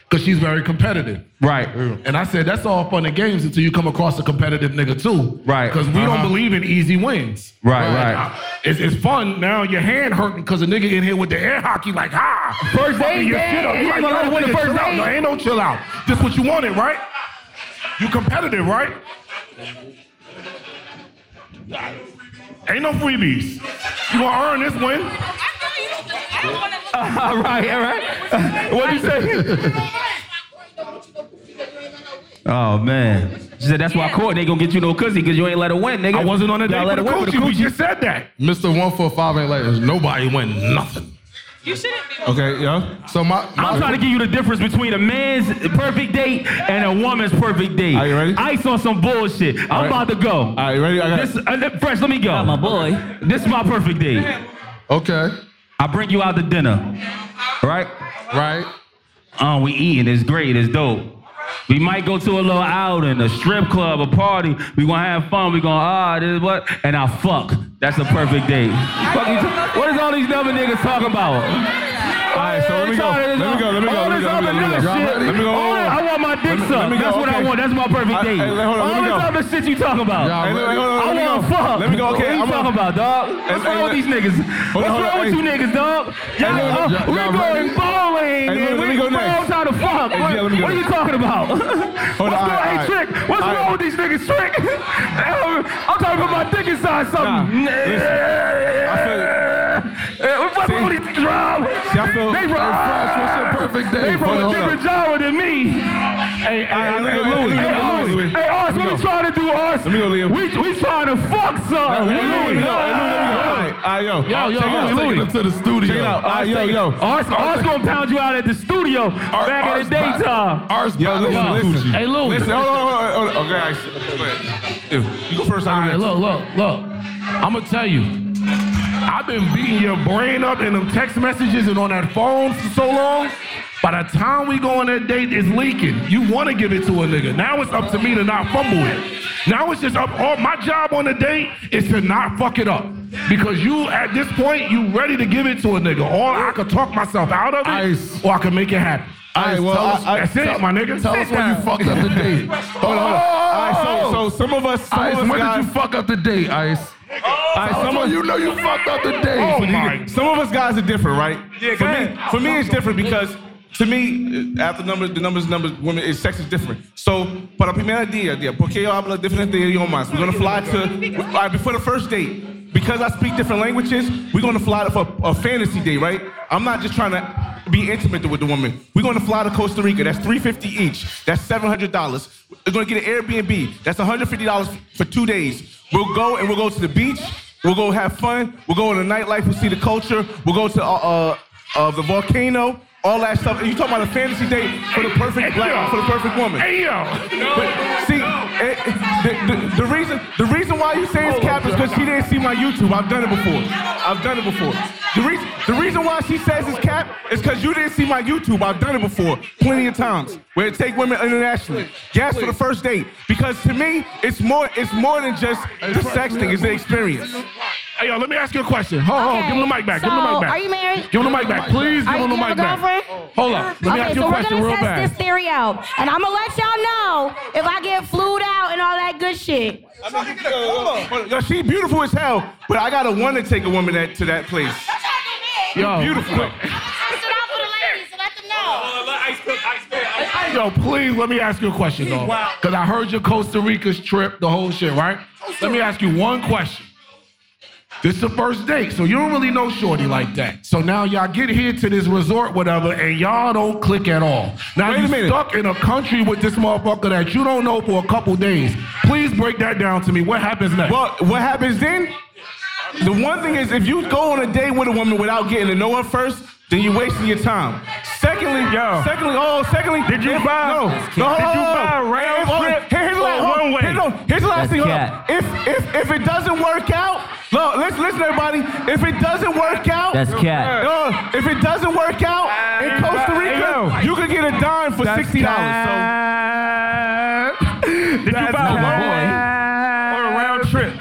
because she's very competitive. Right. And I said that's all fun and games until you come across a competitive nigga too. Right. Because we don't Uh-huh. believe in easy wins. Right, right. Uh, It's, it's fun now. Your hand hurting because a nigga in here with the air hockey like ha. First date, your shit up. You like, yo, win the first chill out. No, ain't no chill out. This what you wanted, right? You competitive, right? Ain't no freebies. You gonna earn this win. all right, all right. What'd you say? Oh, man. She said that's why Courtney ain't gonna get you no cookie because you ain't let her win, nigga. I wasn't on a Y'all date let with her a win with coochie. We just said that. Mr. 145 ain't like, nobody win nothing. You shouldn't be. Okay, yeah. So my, my I'm trying to give you the difference between a man's perfect date and a woman's perfect date. Are you ready? Ice on some bullshit. I'm right. about to go. All right, ready? I got This, uh, fresh, let me go. my boy. This is my perfect date. Okay. I bring you out to dinner, right? Right. Oh, we eating. It's great. It's dope. We might go to a little outing, a strip club, a party. We gonna have fun. We gonna ah, this is what, and I fuck. That's a perfect date. What is all these dumb niggas talking about? Right, so let me go. Let me go. Let me go. Let me go. Let me go. Let me go. I want my dick sucked. let me go. That's what I want. That's my perfect date. hey, hold on, let All this other shit you talking about. Hey, let me- hold on, I want fuck. Let me go. Okay, What you talking about, dog? What's wrong with these niggas? What's wrong with you niggas, dog? Y'all, look, y'all- we y'all going bowling. Hey, look, and let me go next. to fuck. What, yeah, let me go what are you talking about? Hold What's on, going, hey. Trick, what's wrong with these niggas, Trick? I'm, trying to put my dick inside something. Eh, What's wrong with these drums? Feel- They Hey, from, Fresh, what's your perfect They date? from a different genre than me. Hey, Hey, hey, hey, Louis, hey, Louis, Louis. Louis. Hey, Ars, what we trying to do, Ars? Let me go, Liam. We, we trying to fuck some. Hey, Louis. Hey, Louis, go. All right, yo. Yo, yo. Louis, Take Louis. to the studio. Check it out. All right, yo, yo. Ars, Ars gonna pound you out at the studio back in the daytime. Ours Yo, listen, listen. Hey, Louis. Listen, hold on, hold on. Okay, all right. You go first. All right, look, look, look. I'm gonna tell you. I've been beating your brain up in them text messages and on that phone for so long. By the time we go on that date, it's leaking. You want to give it to a nigga. Now it's up to me to not fumble it. Now it's just up. All my job on the date is to not fuck it up. Because you, at this point, you ready to give it to a nigga. Or I could talk myself out of it, or I can make it happen. All right, well, Tell us- I- I- that's it, tell- my nigga. Tell us when you fucked up the date. Hold on, hold on. All right, so, so some of us, some Ice, of us when guys, did you fuck up the date, Ice? All right, Tell some of you know you fucked up the date. Oh, my Some of us guys are different, right? Yeah, for me, for me, it's different because to me, uh, after numbers, the numbers, numbers, women, is sex is different. So, para primera día, día, porque yo hablo diferente idioma. We're gonna fly to, all right, before the first date. Because I speak different languages, we're gonna fly for a fantasy date, right? I'm not just trying to be intimate with the woman. We're gonna fly to Costa Rica. That's 350 each. That's $700. We're gonna get an Airbnb. That's $150 for two days. We'll go and we'll go to the beach. We'll go have fun. We'll go in the nightlife. We'll see the culture. We'll go to uh, uh, uh, the volcano. All that stuff. And you talking about a fantasy date for the perfect black, for the perfect woman. Hey, yo. But see, eh, eh, the, the, reason the reason why you say it's cap is because she didn't see my YouTube. I've done it before. I've done it before. The reason the reason why she says it's cap is because you didn't see my YouTube. I've done it before, plenty of times. Where it take women internationally. Gas for the first date. Because to me, it's more it's more than just the sex thing. It's the experience. Hey, yo, let me ask you a question. Hold on, Okay, give him the mic back. give him the mic back. are you married? Give him the mic back. Please Are give him the mic back. girlfriend? Hold up. Let me okay, ask you so a question we're gonna real test bad. this theory out, and I'm gonna let y'all know if I get flued out and all that good shit. Hold on. Yo, she beautiful as hell, but I gotta want to take a woman that, to that place. Yo, Beautiful. I stood out for the ladies, so let them know. Yo, please let me ask you a question though. Because I heard your Costa Rica trip, the whole shit, right? Let me ask you one question. This is the first date, so you don't really know Shorty like that. So now y'all get here to this resort, whatever, and y'all don't click at all. Now Wait a you stuck in a country with this motherfucker that you don't know for a couple days. Please break that down to me. What happens next? Well, what happens then? The one thing is, if you go on a date with a woman without getting to know her first, then you're wasting your time. Secondly, Yo. secondly, oh, secondly, Did you buy- No, Did no, you hold on, buy a round If- hold on. trip Here- Here's the or last, on. one way? Here- no, here's the last That's thing. Hold cat. on. If if if it doesn't work out, look, listen, listen, everybody. If it doesn't work out, That's cat. No, if it doesn't work out in Costa Hey, yo. Rica, you could get a dime for sixty dollars. Did you buy a one way or a round trip?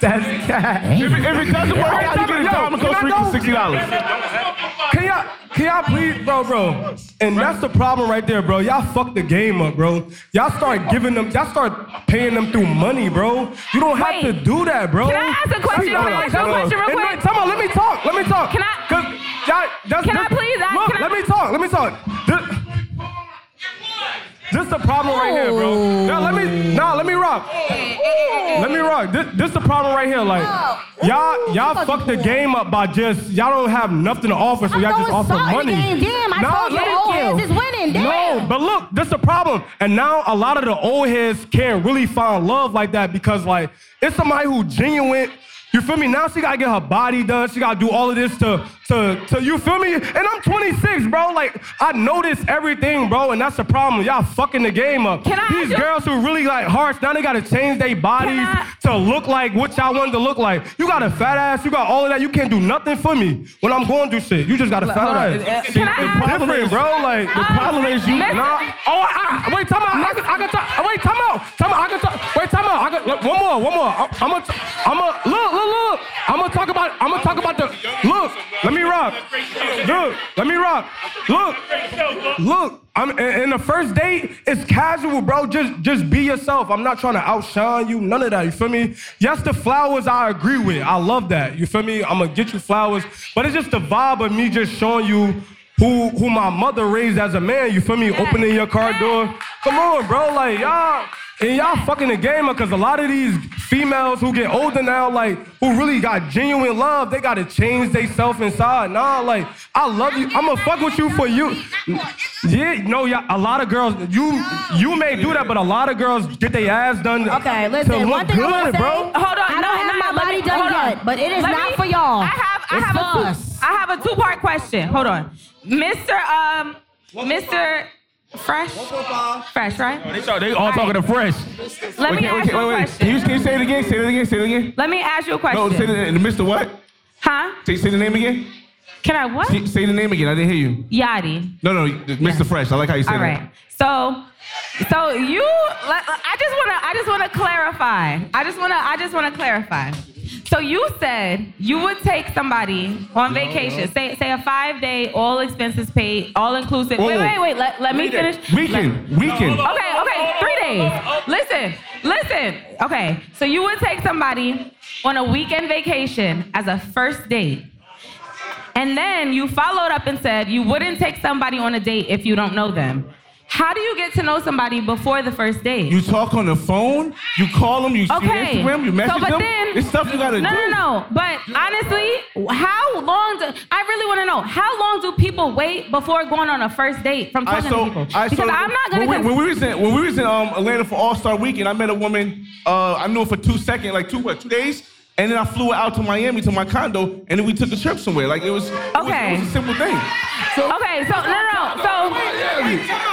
That's cat. If it, if it doesn't work out, you get a dime in Yo, Costa can I Rica go? sixty dollars. Can y'all, please, bro, bro? And that's the problem right there, bro. Y'all fuck the game up, bro. Y'all start giving them, y'all start paying them through money, bro. You don't have to do that, bro. Can I ask a question? See, Can I ask a question real quick? wait, Come on, let me talk. Let me talk. Can I- Cause y'all, that's, Can I please ask- Look, I- let me talk. Let me talk. This the problem right here, bro. Oh. Now let me, nah, let me rock. Eh, eh, eh, let me rock. This, this the problem right here. Like, oh. y'all, y'all fuck the game up by just y'all don't have nothing to offer, so y'all just throwing offer salt in money. the game. Damn, I told you the old heads is winning. Damn. No, but look, that's the problem. And now a lot of the old heads can't really find love like that because like it's somebody who genuine You feel me? Now she gotta get her body done. She gotta do all of this to, to, to, you feel me? And I'm 26, bro. Like, I notice everything, bro, and that's the problem. Y'all fucking the game up. Can I These girls who really like harsh, now they gotta change their bodies to look like what y'all want to look like. You got a fat ass, you got all of that. You can't do nothing for me when I'm going through shit. You just got a fat ass. Can I it's ask- different, bro. Like, The problem is you- Nah. Oh, I, I- wait, time out. I can, I can talk. Wait, time out. Time out. I can talk. Wait, time out. I can, look, one more. One more. I, I'm gonna. I'm gonna look. Look. Look. I'm gonna talk about. I'm gonna talk about the. Look. Let me rock. Look. Let me rock. Look. Look. I'm in, in the first date. It's casual, bro. Just just be yourself. I'm not trying to outshine you. None of that. You feel me? Yes, the flowers I agree with. I love that. You feel me? I'm gonna get you flowers, but it's just the vibe of me just showing you who who my mother raised as a man. You feel me? Opening your car door. Come on, bro. Like y'all. And y'all fucking the game up because a lot of these females who get older now, like, who really got genuine love, they gotta change themselves inside. Nah, like, I love you. I'ma fuck with you for you. Yeah, no, yeah, a lot of girls, you you may do that, but a lot of girls get their ass done Okay, to listen, look one thing I'm good, gonna bro. Hold on, I don't no, have no, my body me- done hold on. yet, but it is Let not me- for y'all. I have, I It's have for a two, us. I have a two-part question. Hold on, Mr. Um, Mr. Fresh, Fresh, right? Oh, they, talk, they all talking to fresh. Let me ask you a question. Can you, can you say it again? Say it again. Say it again. Let me ask you a question. No, say the, Mr. What? Huh? Say, say the name again. Can I what? Say, say the name again. I didn't hear you. Yatti. No, no, Mr. Fresh. I like how you say All that. So, so you, I just wanna, I just wanna clarify. I just wanna, I just wanna clarify. So you said you would take somebody on vacation, say, say a five day, all expenses paid, all inclusive. Wait, wait, wait. Let, let me finish. Weekend, weekend. Okay, okay, three days. Listen, listen. Okay, so you would take somebody on a weekend vacation as a first date. And then you followed up and said you wouldn't take somebody on a date if you don't know them. How do you get to know somebody before the first date? You talk on the phone. You call them. You see Instagram. You message so, but them. Then, it's stuff you gotta no, do. No, no, But honestly, how long do I really want to know? How long do people wait before going on a first date from I talking so, to people? I because I'm not gonna. When we, when we was in when we was in um, Atlanta for All Star Weekend, I met a woman. Uh, I knew her for two seconds, like two what, two days, and then I flew out to Miami to my condo, and then we took a trip somewhere. Like it was, it was, Okay. it was a simple thing. So, okay, so no, no, no. So.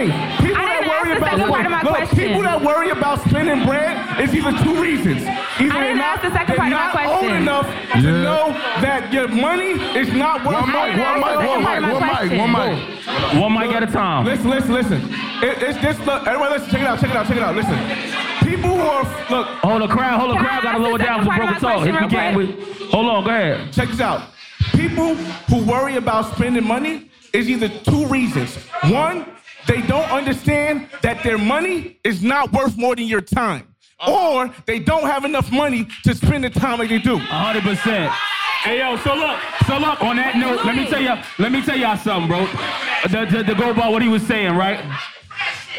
Thing. People I that didn't worry ask the about second part of my look, question. people that worry about spending bread is either two reasons. Either I didn't not, ask the second part of my not question. old enough to know that your money is not worth One mic, one mic, one mic, one mic, one mic. One mic at a time. Listen, listen, listen. It, it's this. Look, everybody, listen. Check it out. Check it out. Check it out. Listen. People who are look. Hold the crowd, hold the crowd, gotta lower down for broken talk. question If we real can't, we, hold on, go ahead. Check this out. People who worry about spending money is either two reasons. One, they don't understand that their money is not worth more than your time. Uh-huh. Or they don't have enough money to spend the time like they do. 100%. Hey yo, so look, so look. On that note, let me tell you, let me tell y'all something, bro. To, to, to go about what he was saying, right?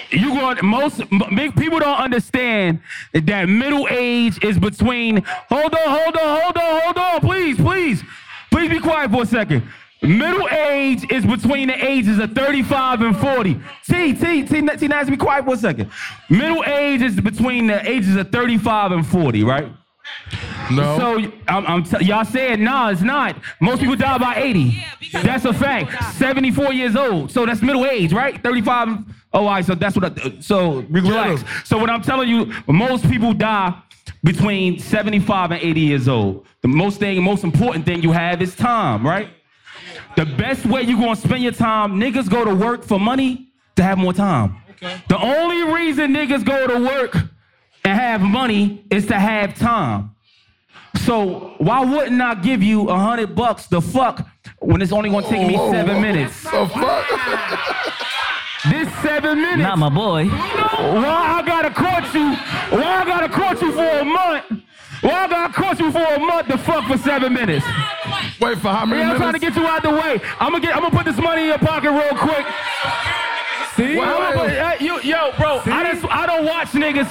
You going most big people don't understand that middle age is between. Hold on, hold on, hold on, hold on, please, please, please be quiet for a second. Middle age is between the ages of 35 and 40. T, T, T, T, Naz, be quiet for a second. Middle age is between the ages of 35 and 40, right? No. So I'm, I'm t- y'all saying no, it's not. Most people die by 80. That's a fact. 74 years old. So that's middle age, right? 35. Oh, all right. So that's what. I, so relax. So what I'm telling you, most people die between 75 and 80 years old. The most thing, most important thing you have is time, right? The best way you're gonna spend your time, niggas go to work for money to have more time. The only reason niggas go to work and have money is to have time. So why wouldn't I give you a hundred bucks the fuck when it's only gonna take me Whoa, seven whoa, minutes? The fuck? This seven minutes. Not my boy. Why I gotta court you? Why I gotta court you for a month? Why I gotta court you for a month to fuck for seven minutes? Wait for how many Yeah, I'm trying to get you out the way. I'm gonna get. I'm gonna put this money in your pocket real quick. See, I'm put- you, yo, bro. I just. I don't watch niggas.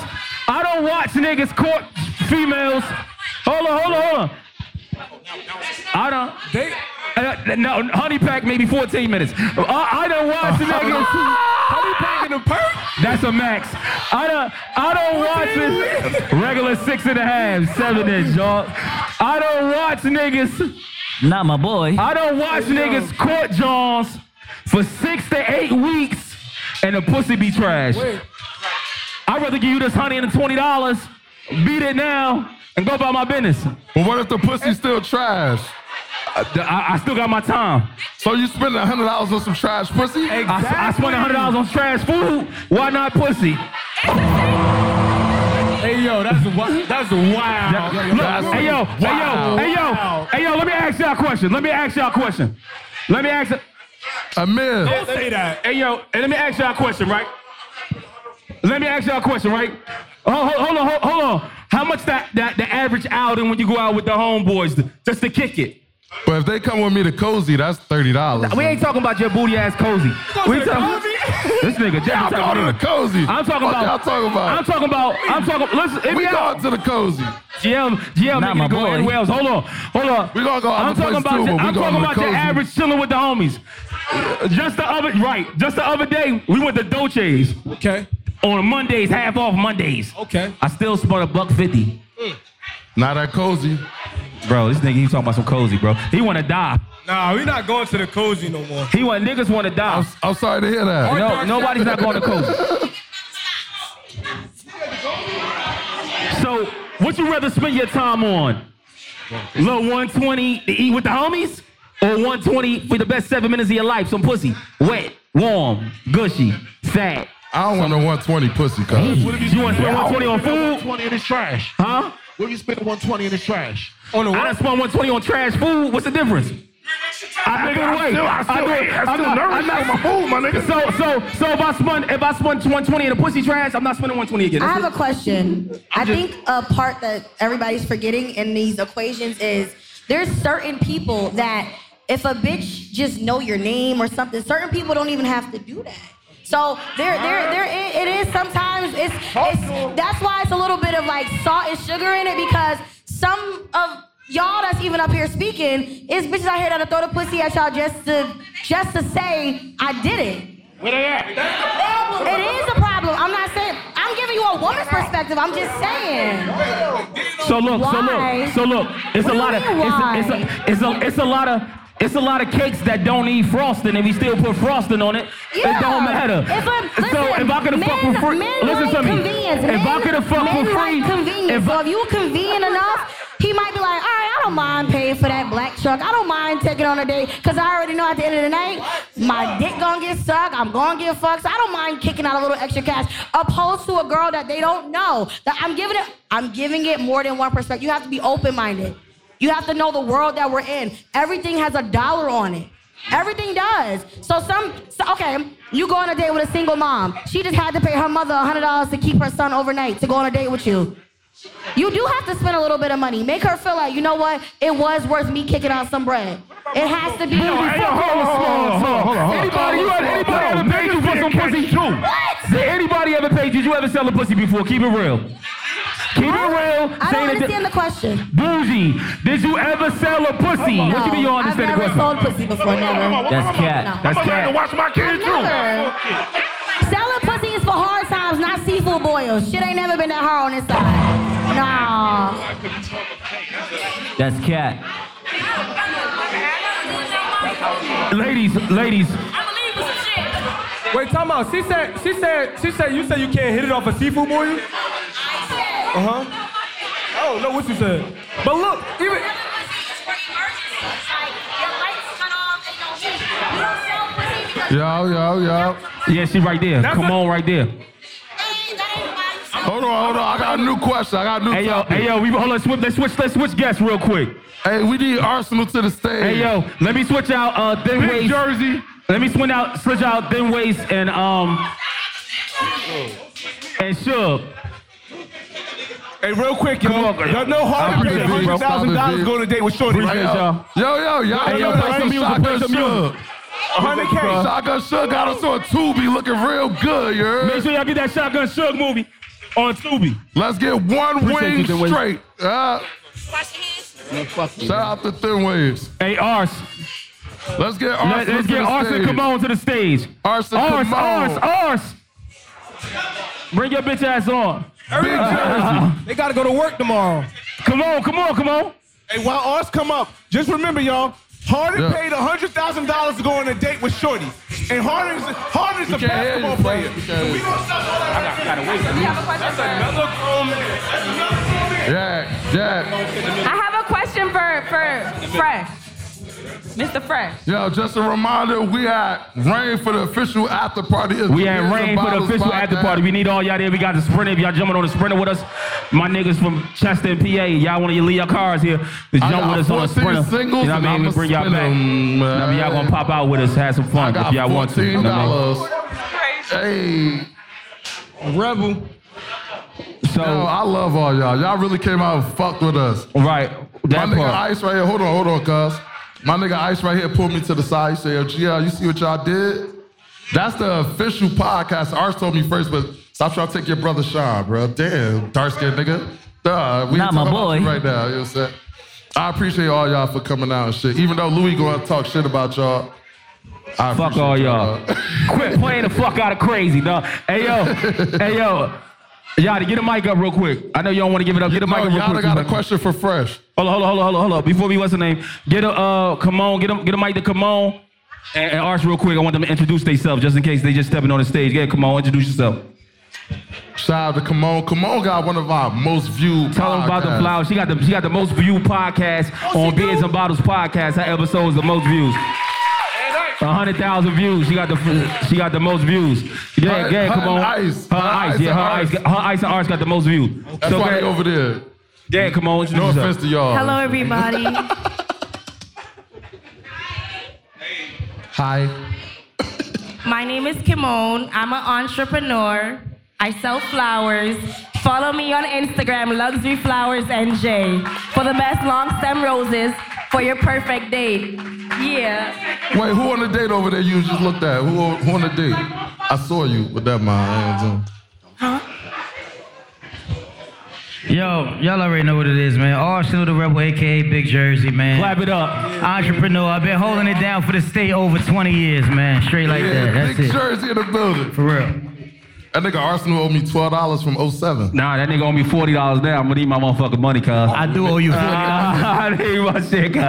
I don't watch niggas court females. Hold on, hold on, hold on. I don't. They, Uh, no, honey pack maybe 14 minutes. I, I done watched niggas. honey pack in the perk? That's a max. I don't. I don't watch it. Regular six and a half, seven inch, y'all. I don't watch niggas. Not my boy. I don't watch niggas court Johns for six to eight weeks and the pussy be trash. I'd rather give you this honey and the twenty dollars, beat it now, and go about my business. But what if the pussy's still trash? I, I still got my time. So you spending a hundred dollars on some trash pussy? Exactly. I, I spent hundred dollars on trash food. Why not pussy? Hey yo, that's wi- that's wild. Look, hey yo, hey yo, hey yo, hey yo. Let me ask y'all a question. Let me ask y'all a question. Let me ask. Amir. Don't say that. Hey yo, and let me ask y'all a question, right? Let me ask y'all a question, right? Oh, hold, hold, hold on, hold, hold on. How much that, that the average outing when you go out with the homeboys just to kick it? But if they come with me to cozy, that's thirty dollars. We ain't talking about your booty ass cozy. We talking this nigga. Y'all going to the cozy. I'm talking What about. y'all talking about? I'm talking about. I'm talking. Listen, if We y'all- going to the cozy. GM, GM, Not nigga my go boy. anywhere else. Hold on, hold on. We gonna go I'm talking about. too, your- I'm talking about your cozy. average chilling with the homies. Just the other right. Just the other day, we went to Dolce's. Okay. On Mondays, half off Mondays. Okay. I still spent a buck fifty. Not that cozy. Bro, this nigga, he talking about some cozy, bro. He want to die. Nah, we not going to the cozy no more. He want niggas want to die. I'm sorry to hear that. No, nobody's not going to cozy. So, what you rather spend your time on? Little 120 to eat with the homies? Or 120 for the best seven minutes of your life? Some pussy. Wet, warm, gushy, fat. I don't want no 120 pussy, cuz. What if you- You wanna spend 120 on food? 120 in this trash. Huh? What if you spend 120 in this trash? On the I done spent 120 on trash food. What's the difference? I threw it away. still- I still threw it- ate- I I'm still not- nourished I'm not- on my food, my nigga. So, so, so if I spend if I spend 120 in a pussy trash, I'm not spending 120 again. I have it. a question. I think a part that everybody's forgetting in these equations is there's certain people that if a bitch just know your name or something, certain people don't even have to do that. So there, there, there. It, it is sometimes. It's, it's. That's why it's a little bit of like salt and sugar in it because some of y'all that's even up here speaking is bitches out here that'll throw the pussy at y'all just to just to say I did it. Where they at? It is a problem. I'm not saying. I'm giving you a woman's perspective. I'm just saying. So look, so look, so look. It's What a lot of it's a, it's a it's a it's a lot of it's a lot of cakes that don't need frosting, and we still put frosting on it. Yeah. It don't matter. If I'm- so listen, if I could have fucked for free, listen like to me. convenience. If I Men- could have fucked for free, like convenience. if so if you were convenient enough, he might be like, all right, I don't mind paying for that black truck. I don't mind taking on a date because I already know at the end of the night, my dick gonna get sucked. I'm gonna get fucked. So I don't mind kicking out a little extra cash. Opposed to a girl that they don't know. That I'm giving it. I'm giving it more than one. You have to be open minded. You have to know the world that we're in. Everything has a dollar on it. Everything does. So some, so, okay, you go on a date with a single mom. She just had to pay her mother $100 to keep her son overnight to go on a date with you. You do have to spend a little bit of money. Make her feel like, you know what? It was worth me kicking out some bread. It has to be. Hey, yo, hold on, hold on, hold on, hold on. Anybody, you ever, anybody ever paid you for some pussy? What? Did anybody ever paid you? Did you ever sell a pussy before? Keep it real. Keep it real. I Say don't that- understand the question. Booji, did you ever sell a pussy? what you mean you don't I've understand the never question? sold pussy before, never. That's cat. No. That's I'm gonna cat. watch my kids too. Never. Selling pussy is for hard times, not seafood boils. Shit ain't never been that hard on this side. Nah. That's cat. Ladies, ladies, Wait, time out. She said, she said, she said, you said you can't hit it off a seafood boil? I said. Uh huh. I don't know what you said. But look, even. Yo, yo, yo. Yeah, she right there. That's Come a- on, right there. Hold on, hold on. I got a new question. I got a new Hey yo, topic. hey yo, we hold on. Let's switch, let's switch, let's switch guests real quick. Hey, we need Arsonal to the stage. Hey yo, let me switch out uh thin Big waist. Jersey. Let me switch out switch out thin waist and um and Suge. Hey, real quick, y'all. Come on, Y'all know hard I appreciate it, bro. hundred thousand dollars going to date with Shorty. Appreciate right? y'all. Yo, yo, y'all Hey, yo, know play that some music, Shotgun play some music. 100K. Shotgun Suge got us on Tubi looking real good, you heard? Make sure y'all get that Shotgun Suge movie on Tubi. Let's get one Appreciate you, wing Thin Waist. straight. Uh, shout out to Thin Waist. Hey, Ars, Let's get Let, Arsonal us to get the Arson stage. Kimone to the stage. Arson Ars, Kimone. Ars, Ars. Bring your bitch ass on. Big uh, Jersey. Uh, uh, they gotta go to work tomorrow. Come on, come on, come on. Hey, while ours come up, just remember, y'all, Harden Yeah. paid hundred thousand dollars to go on a date with Shorty, and Harden's Harden's a We can't you, basketball player. We So can't we gonna stop all that. I gotta wait. That's another grown man. That's another grown man. Yeah, yeah. I have a question for for Fresh, Mr. Fresh. Yo, just a reminder, we had Rain for the official after party. of We the had Beers rain for the Bottles official after party. We need all y'all there. We got the sprinter. If y'all jumping on the sprinter with us, my niggas from Chester and PA, y'all want to leave your cars here, just jump with us on the sprinter. singles you know what I mean? We I'ma bring y'all spin back. 'em, You know what I mean? Y'all gonna pop out with us, have some fun if y'all want to. you know what I mean? $14. Hey. Rebel. So Yo, I love all y'all. Y'all really came out and fucked with us. Right. That My nigga. Ice right here. Hold on, hold on, cuz. My nigga Ice right here pulled me to the side. He said, Yo, GL, you see what y'all did? That's the official podcast. Ars told me first, but stop trying to take your brother Sean, bro. Damn, dark skinned nigga. Duh, we Not my boy. right now. You know what I'm saying? I appreciate all y'all for coming out and shit. Even though Louis gonna talk shit about y'all. I Fuck all y'all. Quit playing the fuck out of crazy, dog. Hey yo, hey yo. Yatti, get a mic up real quick. I know you don't want to give it up. Get a mic No, up real Yatti quick. got a question for Fresh. Hold on, hold on, hold on, hold on, hold on. Before we, what's the name? Get a, uh, come on, get a, get a mic to come on. And, and Arch real quick, I want them to introduce themselves just in case they just stepping on the stage. Yeah, come on, introduce yourself. Shout out to Kimone. Kimone got one of our most viewed Tell them about the flowers. She got the she got the most viewed podcast on Beards and Bottles podcast. Her episode is the most views. A hundred thousand views. She got the she got the most views. Yeah, Her- yeah, her come on. Ice. Her Her ice, Ice yeah, her Arts. ice, her ice and arts got the most views. That's why they over there. Yeah, come on. No offense to y'all. Hello, everybody. Hi. My name is Kimone. I'm an entrepreneur. I sell flowers. Follow me on Instagram, Luxury Flowers NJ, for the best long stem roses for your perfect date. Yeah. Wait, who on the date over there you just looked at? Who, who on the date? I saw you with that mind. Huh? Yo, y'all already know what it is, man. Arsonal the Rebel, aka Big Jersey, man. Clap it up. Entrepreneur. I've been holding it down for the state over 20 years, man. Straight like yeah, that. That's Big it. Jersey in the building. For real. That nigga Arsonal owed me $12 from 07. Nah, that nigga owe me forty dollars now. I'm gonna need my motherfucking money, cuz. I do owe you $40. I need my shit, cuz.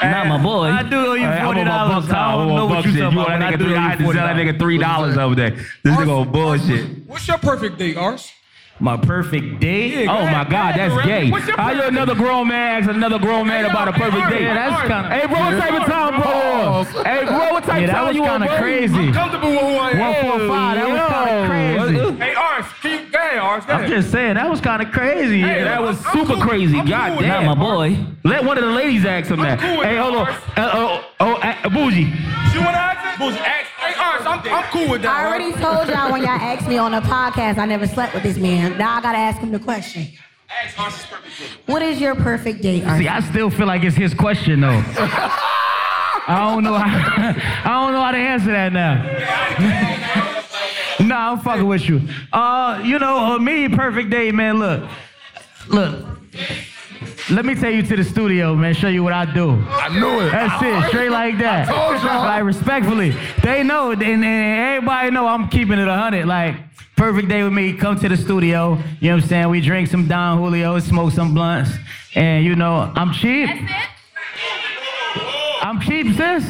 Not my boy. I do owe you Hey, I'm on my $40. I don't I'm on know my what buck you shit. talking You owe about, I nigga three. owe I you had to sell that nigga three dollars over there. This nigga on bullshit. What's your perfect date, Ars? My perfect date? Oh my God, that's gay. How you another grown man ask another grown man about a perfect date? Yeah, that's kinda- Hey, bro, what type of time, bro? Hey, bro, what type Yeah, of that time was you on, kinda crazy. I'm comfortable with who I am. 145, that was kinda crazy. Hey, Ars, can you, go ahead, Ars, go I'm just saying, that was kind of crazy. Hey, that was super crazy. God with damn. my boy. Let one of the ladies ask him that. cool Hey, that, hold on. Ars. Uh, oh, oh, uh, Booji. You want to ask it? Booji, ask. Hey, Ars, I'm, I'm cool with that. I already told y'all when y'all asked me on the podcast I never slept with this man. Now I gotta ask him the question. Ask Ars's perfect date. What is your perfect date? See, I still feel like it's his question though. I don't know how. I don't know how to answer that now. Nah, I'm fucking with you. Uh, you know, uh, me perfect day, man. Look, look. Let me take you to the studio, man. Show you what I do. I knew it. That's it, straight like that. I told y'all. Like respectfully, they know, and, and everybody know I'm keeping it a hundred. Like perfect day with me. Come to the studio. You know what I'm saying? We drink some Don Julio, smoke some blunts, and you know I'm cheap. I'm cheap, sis.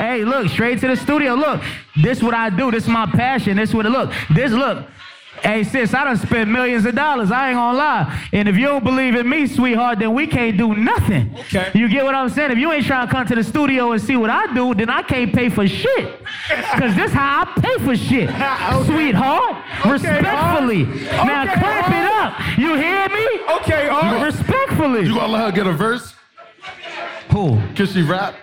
Hey, look, straight to the studio. Look, this what I do. This is my passion. This what it look. This look. Hey, sis, I done spent millions of dollars. I ain't gonna lie. And if you don't believe in me, sweetheart, then we can't do nothing. Okay. You get what I'm saying? If you ain't trying to come to the studio and see what I do, then I can't pay for shit. Cause this how I pay for shit. Sweetheart. Respectfully. Now Okay, clap Art. it up. You hear me? Okay, Ars. Respectfully. You gonna let her get a verse? Who? Can she rap?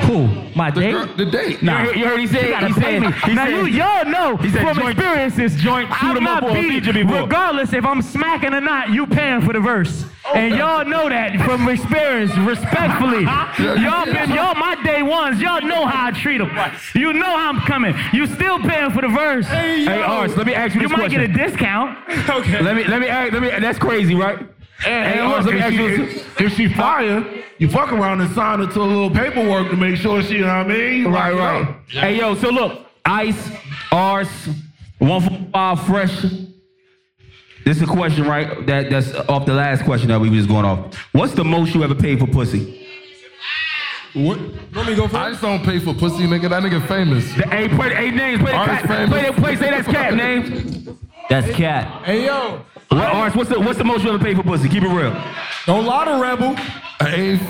Who? My The, date? girl, the date. Nah. You heard, you heard he said, gotta he said, me. he now said, you y'all know he said from joint- experiences, joint shoot I'm 'em up not or beat, regardless if I'm smacking or not. You paying for the verse, and y'all know that from experience. Respectfully, y'all been y'all my day ones. Y'all know how I treat them. You know how I'm coming. You still paying for the verse. Hey, Ars, let me ask you this. question. You might question. get a discount. Okay. Let me, let me, ask, let me, that's crazy, right? And, Hey, and look, look, if ask she, if, if she fire, you fuck around and sign her to a little paperwork to make sure she, you know what I mean? Right, Like, right. Hey, yo, so look, Ice, Ars, 145 Fresh. This is a question, right? That That's off the last question that we was just going off. What's the most you ever paid for pussy? What? Let me go first. I just don't pay for pussy, nigga. That nigga famous. Hey, play, hey, names. Play the Artist cat. famous. Play, the- play, say that's cat, names. That's cat. Hey yo, What, Ars, what's the, what's the most you ever paid for pussy? Keep it real. don't lie to Rebel. An eighth.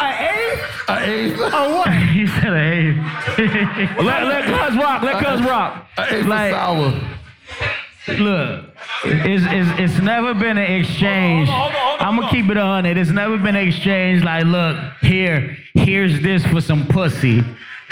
An eighth? An eighth. On what? he said an eighth. Let, let Cuz rock. Let Cuz rock. An eighth Like- of sour. Look, it's, it's, it's never been an exchange. I'm gonna keep it a hundred. It's never been an exchange like, look, here, here's this for some pussy.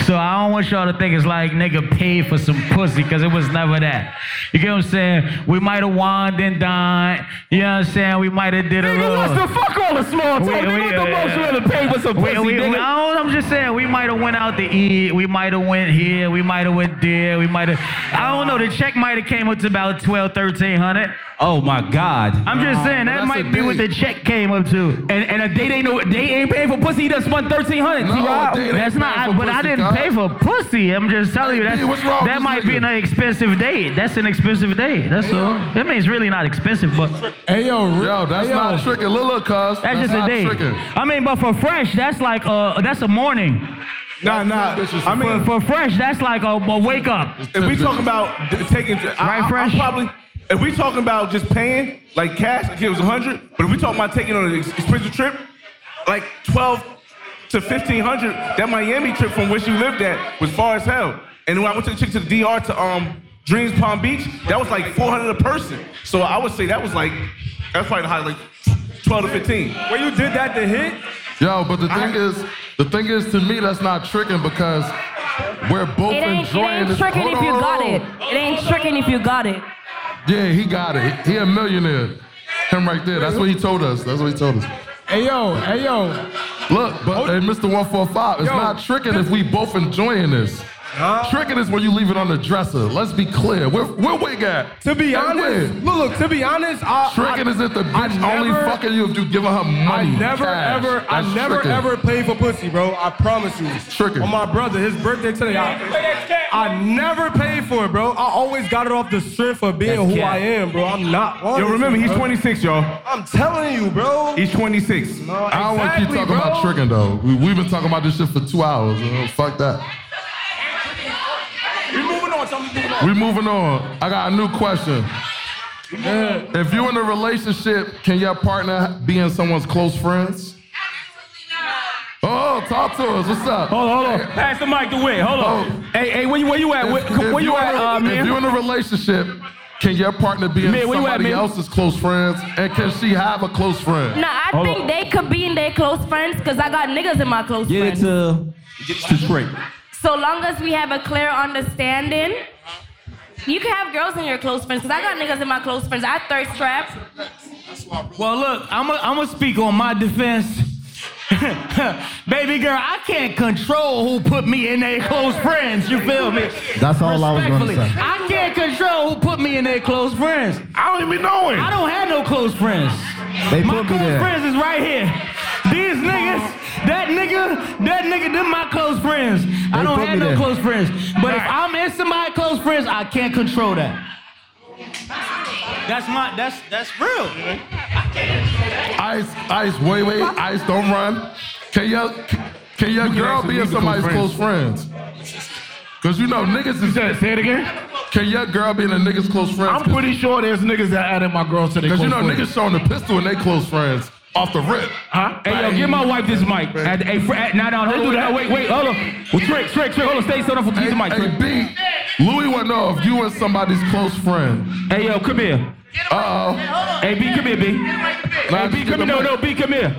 So I don't want y'all to think it's like nigga paid for some pussy, cause it was never that. You get what I'm saying? We might have wined and dined. You know what I'm saying? We might have did a Nigga, little. what's the fuck all the small talk? We- Nigga, we- what the most you ever paid for some we- pussy, we- we- I don't, I'm just saying, we might have went out to eat. We might have went here. We might have went there. We might have. I don't know. The check might have came up to about 12, 1300. Oh my God. I'm just saying that that's might be what the check came up to. And and a date ain't no they ain't paying for pussy. He done spent thirteen hundred. No, T-Rob. a date ain't That's not- paying for but I pussy, didn't pay for pussy. I'm just telling you Hey, that what's wrong that this might be an expensive date. That's an expensive date. That's all. That means really not expensive, but Hey yo, Yo, that's Hey, yo. not tricking. Look, look, cuz. that's, just a date. tricking. I mean, but for fresh, that's like uh that's a morning. Nah, nah. I mean, for, for fresh, that's like a, a wake up. if we talking about taking, Right, I, Fresh? I'm probably. If we talking about just paying like cash, like it was a hundred. But if we talking about taking on an ex- expensive trip, like twelve to fifteen hundred, that Miami trip from where she lived at was far as hell. And when I went to the chick to the DR to um Dreams Palm Beach, that was like four hundred a person. So I would say that was like that's probably the high like twelve to fifteen. When you did that to hit, Yo, but the thing is, the thing is, to me, that's not tricking because we're both It ain't, it enjoying ain't this. tricking Hold if you hold got it. It ain't tricking if you got it. Yeah, he got it. He a millionaire. Him right there. That's what he told us. That's what he told us. Hey yo, hey yo. Look, but hey, Mr. 145, it's Yo. not tricking if we both enjoying this. Tricking is when you leave it on the dresser. Let's be clear. Where, where wig at? To be Hey, honest, where? look, look, to be honest, I, Tricking I, is if the I bitch only fucking you if you giving her money. I never cash. ever, I never tricking. ever paid for pussy, bro. I promise you. Tricking. On my brother, his birthday today. I, I never paid for it, bro. I always got it off the strength of being That's who cat. I am, bro. I'm not. Yo, remember he's 26, y'all. I'm telling you, bro. He's 26. No, exactly, I don't want to keep Exactly, talking about bro. tricking though. We, we've been talking about this shit for two hours. you know, fuck that. We moving on. Tell me moving on. We moving on. I got a new question. If you're in a relationship, can your partner be in someone's close friends? Oh, talk to us. What's up? Hold on, hold on. Pass the mic to Wit. Hold on. Hey, hey, where you, where you at? Where, If- if where you in at, a- uh, If you're in a relationship, can your partner be in Man, where you at, somebody else's close friends? And can she have a close friend? Nah, I Hold think on. they could be in their close friends because I got niggas in my close Get it friends. to, get it to Trey. So long as we have a clear understanding, you can have girls in your close friends because I got niggas in my close friends. I thirst trap. Well, look, I'm gonna speak on my defense. Baby girl, I can't control who put me in their close friends. You feel me? That's all I was gonna say. I can't control who put me in their close friends. I don't even know him. I don't have no close friends. They my put me close there. friends is right here. These niggas, that nigga, that nigga, them my close friends. I They don't put have me no there. close friends. But if I'm in somebody's close friends, I can't control that. That's my, that's that's real. Mm-hmm. Ice, ice, wait, wait, ice, don't run. Can your can your You girl be in somebody's close close friends? Cause you know niggas is. Say it again. Can your girl be in a nigga's close friends? I'm pretty sure there's niggas that added my girl to their Cause you know friends. niggas showing the pistol and they close friends off the rip. Huh? Hey, yo, give my wife this mic. At, hey, fr- at, now, now, don't do that. Wait, wait, hold on. Well, Trick, Trick, Trick, hold on. Stay still. Don't forget the mic, Hey, Trick. B, Louis wanna know if you and somebody's close friend. Hey, yo, come here. Uh oh. Hey, B, come here, B. Hey, B, come here. No, no, B, come here.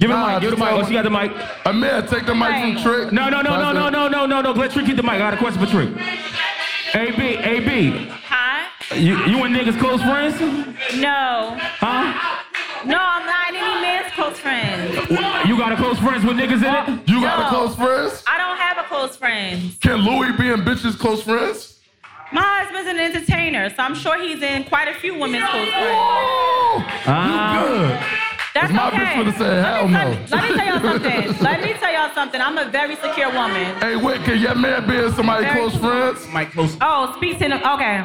Give me the Nah, mic. Give the just mic. Oh, she got the mic. Amir, take the mic from Trick. No, no, no, no, no, no, no, no, no. Let Trick keep the mic. I got a question for Trick. Hey, B, hey, Huh? You, you and niggas close friends? No. Huh? No, I'm not any man's close friend. You got a close friends with niggas in it? You got No. a close friends? I don't have a close friend. Can Louis be in bitches close friends? My husband's an entertainer, so I'm sure he's in quite a few women's close friends. You ah. good. That's If my okay. bitch would've said hell no. Let me tell y'all something. Let me tell y'all something. I'm a very secure woman. Hey, wait, can your man be in somebody Very- close friends? My close. Oh, speak to them. Okay.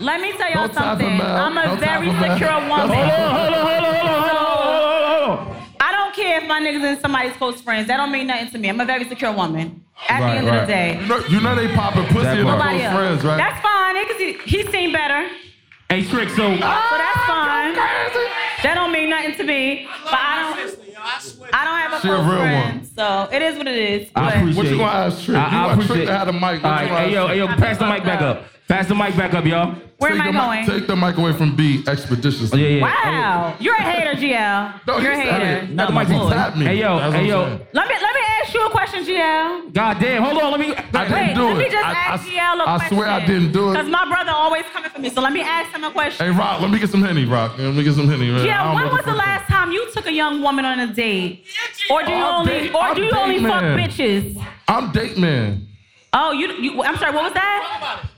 Let me tell y'all something. him. I'm a very him out. secure Hold woman. on, hold on, hold on, hold on, hold on, hold on, hold on. I don't care if my niggas in somebody's close friends. That don't mean nothing to me. I'm a very secure woman. At the end right. of the day. You know, you know they popping pussy in their close friends, right? That's fine. Niggas, he, he's seen better. Hey, Trick, so. Oh, so that's fine. That don't mean nothing to me. But I don't. I don't have a She a close real friend, so it is what it is. I appreciate What you gonna ask Trick? I, You I want Trick appreciate to have the mic. What All you hey, yo, hey, yo, pass the mic back up. Pass the mic back up, y'all. Where am Take I the mic- going? Take the mic away from B expeditiously. Oh, yeah, yeah. Wow, oh, you're a hater, GL. No, you're a hater. it. Not the mic, he tapped me. Hey, yo, That's hey, yo. Let me let me ask you a question, GL. God damn, hold on, let me. I didn't Wait, do let me it. just I, ask I- GL a I question. I swear I didn't do it. Because my brother always coming for me, so let me ask him a question. Hey, Rock, let me get some Henny, Rock. Let me get some Henny, man. I Yeah, when was the last time you took a young woman on a date? Or do you Oh, I'm only date- or I'm do you date only fuck bitches? I'm date man. Oh, you, you I'm sorry, what was that?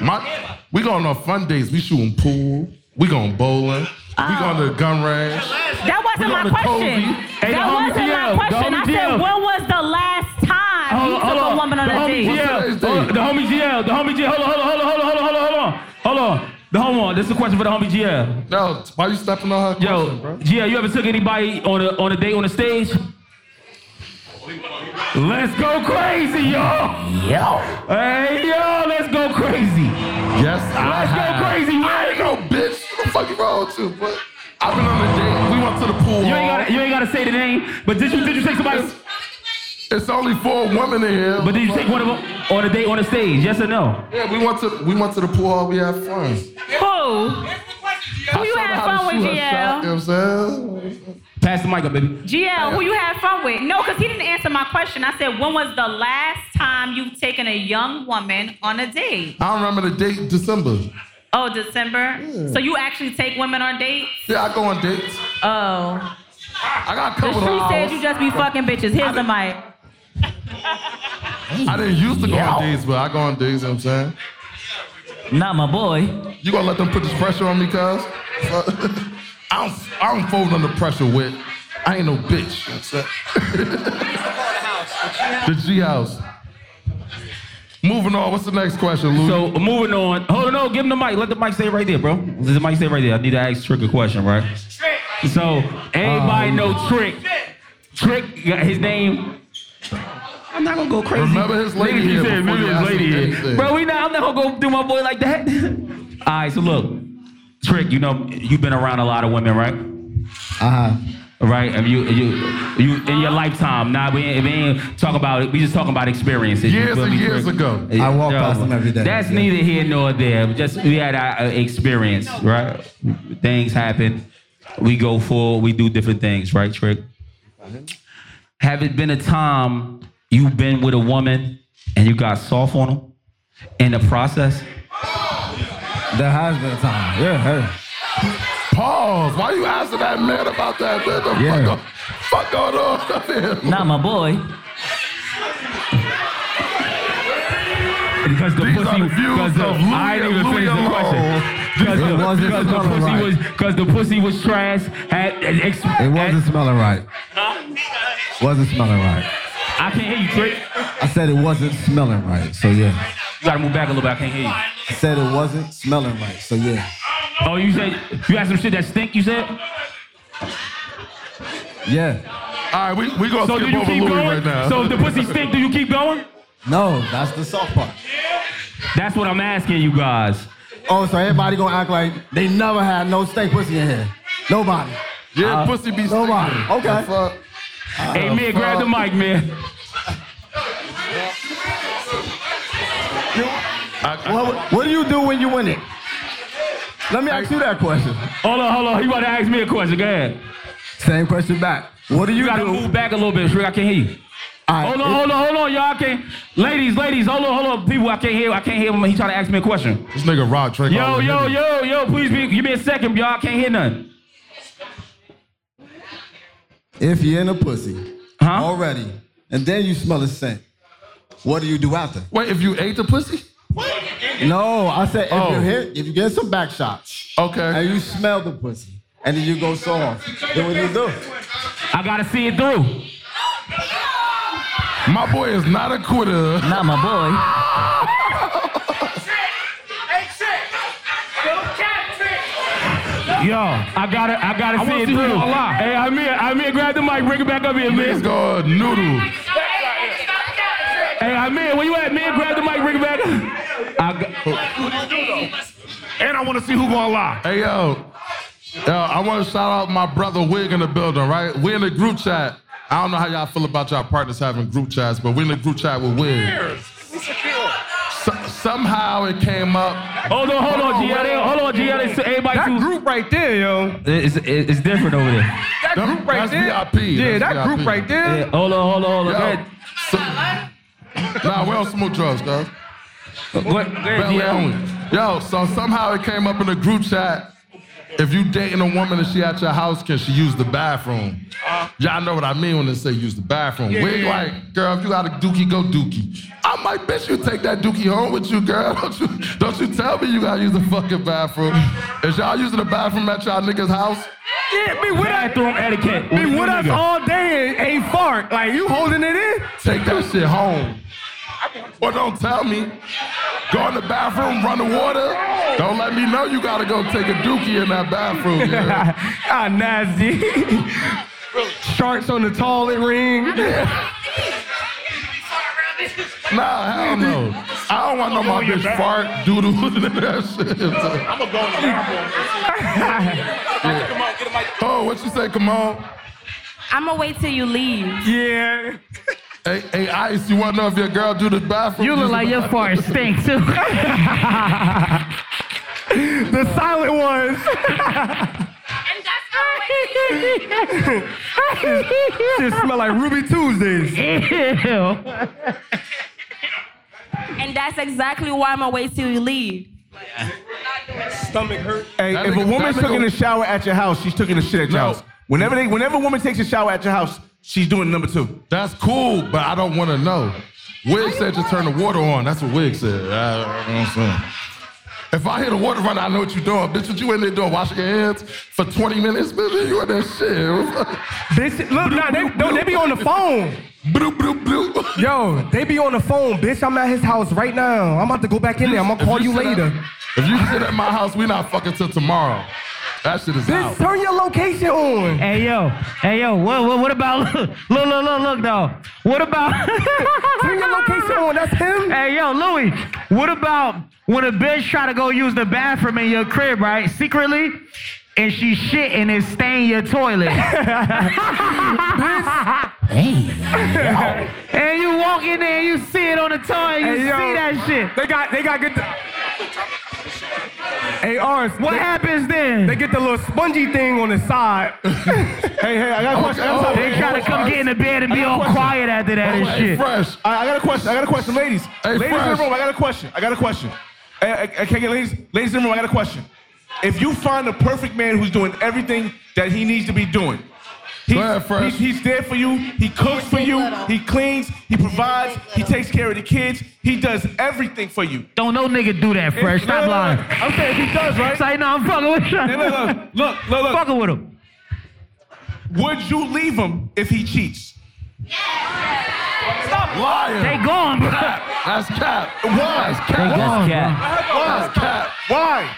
My, we going on fun days. We shooting pool. We going bowling. We going to the oh. gun range. That wasn't We my going to question. Kobe. Hey, the that homie wasn't GL, my question. the I homie said, GL. when was the last time you Hold on, took hold a woman on the a homie date? GL, What's today's hold- the homie GL, the homie GL, hold on, hold on, hold on, hold on, hold on, hold on, hold on. The hold on, this is a question for the homie GL. No, why you stepping on her Yo, question, bro? GL, you ever took anybody on a on a date on the stage? Let's go crazy, y'all. Yo. Hey, yo, let's go crazy. Yes, I Let's go have. crazy, I ain't no bitch. What the fuck you wrong with you? But I've been on a date. We went to the pool You hall. ain't gotta, you ain't gotta say the name, but did you did you take somebody? It's only four women in here. But did you take one of them on a date on the stage? Yes or no? Yeah, we went to we went to the pool hall. We had fun. Who? Who you I showed her had fun with, GL? You know what I'm saying? Pass the mic up, baby. GL, who you had fun with? No, because he didn't answer my question. I said, when was the last time you've taken a young woman on a date? I don't remember the date, December. Oh, December? So you actually take women on dates? Yeah, I go on dates. Oh. I got a couple street of said you just be fucking bitches. Here's the mic. I didn't used to go on dates, but I go on dates, you know what I'm saying? Not my boy. You gonna let them put this pressure on me, cuz? I don't I don't fold under pressure with. I ain't no bitch. you know what I'm saying? the G house. Moving on, what's the next question, Lou? So moving on. Hold on, no, give him the mic. Let the mic stay right there, bro. Let the mic stay right there. I need to ask Trick a question, right? So anybody Um, know Trick. Trick got his name. I'm not gonna go crazy. Remember his lady Niggas here saying, before "Remember his lady here." Bro, we not. I'm not gonna go do my boy like that. All right, so look, Trick. You know you've been around a lot of women, right? Uh huh. Right, and you, you, you, in your lifetime. Now we, ain't- we ain't talk about it. We just talking about experiences. You Years feel and me, years Trick? ago. I walk Yo, past them every day. That's neither here nor there. Just we had our uh, experience, right? Things happen. We go for. We do different things, right, Trick? Have it been a time you've been with a woman and you got soft on them in the process? There has been a time. Yeah, hey. Pause. Why you asking that man about that? What the Yeah. fuck, fuck going on up here? Not my boy. Because the These pussy, are the views because the, of Louis I didn't even and finish the question. Because It the, wasn't because the smelling pussy right. was, because the pussy was trash. Had, ex, It wasn't smelling right. Wasn't smelling right. I can't hear you, Trick. I said it wasn't smelling right. So yeah. You gotta move back a little bit. I can't hear you. I said it wasn't smelling right. So yeah. Oh, you said you had some shit that stink. You said. Yeah. All right, we we gonna So do skip you over keep Louis going? right now. So if the pussy stink, do you keep going? No, that's the soft part. That's what I'm asking you guys. Oh, so everybody gonna act like they never had no steak pussy in here. Nobody. yeah, uh, pussy be Nobody. stinking. Okay. The fuck? Hey, man, grab the mic, man. What, what do you do when you win it? Let me ask you that question. Hold on, hold on. You about to ask me a question? Go ahead. Same question back. What do you, You gotta do? move back a little bit, Shriek. I can't hear you. All right, Hold on, it- hold on, hold on, y'all. I can't. Ladies, ladies, hold on, hold on. People, I can't hear. I can't hear him. He trying to ask me a question. This nigga Rod Drake. Yo, all in yo, yo, yo. Please, be, give me a second, y'all. I can't hear nothing. If you're in a pussy Huh? already, and then you smell a scent, what do you do after? Wait, if you ate the pussy? No, I said if Oh. you hit, if you get some back shots, okay, and you smell the pussy, and then you go soft, then what do you do? I gotta see it through. My boy is not a quitter. Not my boy. Yo, I gotta, I gotta I see wanna it see who through. gonna lie. Hey, Amir, Amir, grab the mic, bring it back up here, man. Niggas go noodle. Hey, Amir, where you at, man? Grab the mic, bring it back up. I got, And I want to see who gonna lie. Hey yo, yo, I want to shout out my brother Wig in the building. Right, we in the group chat. I don't know how y'all feel about y'all partners having group chats, but we in the group chat with Wig. So, somehow it came up. Hold on, hold on, G. Hold on, G. Everybody That too. group right there, yo. It's, it's, it's different over there. That group right That's there. VIP. Yeah, That's that group VIP. right there. Yeah, hold on, hold on, hold on. Yo, Go ahead. so- nah, we don't smoke drugs, guys. Go ahead, go ahead, Belly G. only. Yo, so somehow it came up in the group chat. If you dating a woman and she at your house, can she use the bathroom? Uh-huh. Y'all know what I mean when they say use the bathroom. Yeah, we yeah, yeah. like, girl, if you got a dookie, go dookie. I'm like, bitch, you take that dookie home with you, girl. Don't you, don't you tell me you gotta use the fucking bathroom. Is y'all using the bathroom at y'all niggas' house? Yeah, be with us. Bathroom etiquette. Be What with us all day and ain't fart. Like you holding it in? Take that shit home. Or don't tell me. Go in the bathroom, run the water. Don't let me know you gotta go take a dookie in that bathroom. girl. ah, nasty. Sharks on the toilet ring. Nah, hell no. I don't want no my bitch fart doodle and that shit. I'm gonna go in the bathroom. Come on, get him. Oh, what you say? Come on. I'm gonna wait till you leave. Yeah. Hey, hey, Ice, you wanna know if your girl do the bathroom? You look like your fart stink too. the silent ones. Shit smell like Ruby Tuesdays. Ew. And that's exactly why I'm gonna wait till you leave. Stomach hurt. Hey, That if a woman's that nigga- taking a shower at your house, she's taking a shit at your No. house. Whenever they, whenever a woman takes a shower at your house, she's doing number two. That's cool, but I don't wanna know. Wig said just turn the water on. That's what Wig said. I, I, you know what I'm? If I hear the water run, I know what you're doing. Bitch, what you in there doing? Washing your hands for 20 minutes? Bitch, you in that shit. Bitch, look, nah, they, no, they be on the phone. Bloop, bloop, bloop. Yo, they be on the phone, bitch. I'm at his house right now. I'm about to go back in there. I'm gonna call you sit at- later. if you sit at my house, we not fucking till tomorrow. That shit is Bitch, out. turn your location on. Hey yo, hey yo, what what, what about look look look look, look though? What about Turn your location on. That's him. Hey yo, Louis, what about when a bitch try to go use the bathroom in your crib, right? Secretly? And she shit and it stain your toilet. Hey. and you walk in there and you see it on the toilet, you Hey, see yo, that shit. They got, they got good. Hey, Ars, What they, happens then? they get the little spongy thing on the side. Hey, hey, I got a oh, question. I'm oh, sorry. They try to come get in the bed and be all question. quiet after that and Hey, shit. fresh. I, I got a question. I got a question, ladies. Hey, ladies in Fresh. the room, I got a question. I got a question. Hey, hey, hey, can I get ladies? Ladies in the room, I got a question. If you find a perfect man who's doing everything that he needs to be doing, he's, ahead, Fresh. he's, he's there for you. He cooks for you. He cleans. He provides. He takes care of the kids. He does everything for you. Don't no nigga do that, Fresh. No, Stop no, no. lying. I'm saying he does, right? Say, no, I'm fucking with you. Hey, look, look, look, look, look. Fucking with him. Would you leave him if he cheats? Yes. Stop. Liar. They gone, bro. That's cap. Why? That's cap. That's cat. That's cap. Why?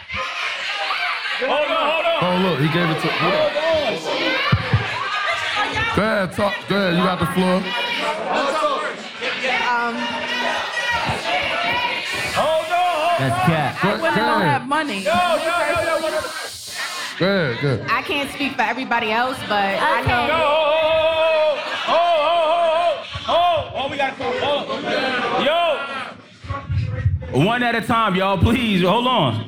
Hold on, hold on. Oh, look, he gave it to. Go ahead, talk. Go ahead, you got the floor. That's cat. Go, Women go don't ahead. have money. Go ahead, go ahead. I can't speak for everybody else, but I know. Oh, oh, oh, oh, oh, Oh, we got Oh, Yo. One at a time, y'all. Please, hold on.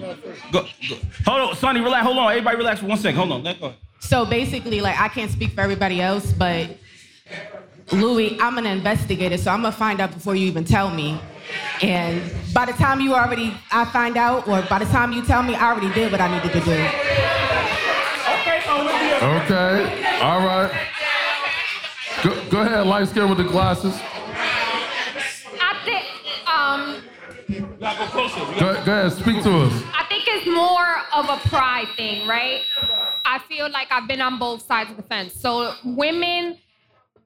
Go, go. Hold on, Sonny, relax. Hold on. Everybody relax for one second. Hold on. Let go. So basically, like, I can't speak for everybody else, but Louis, I'm an investigator, so I'm gonna find out before you even tell me. And by the time you already, I find out, or by the time you tell me, I already did what I needed to do. Okay, Okay. all right. Go, go ahead, light skin with the glasses. I think, um, Go, go ahead, speak to us. I think it's more of a pride thing, right? I feel like I've been on both sides of the fence. So women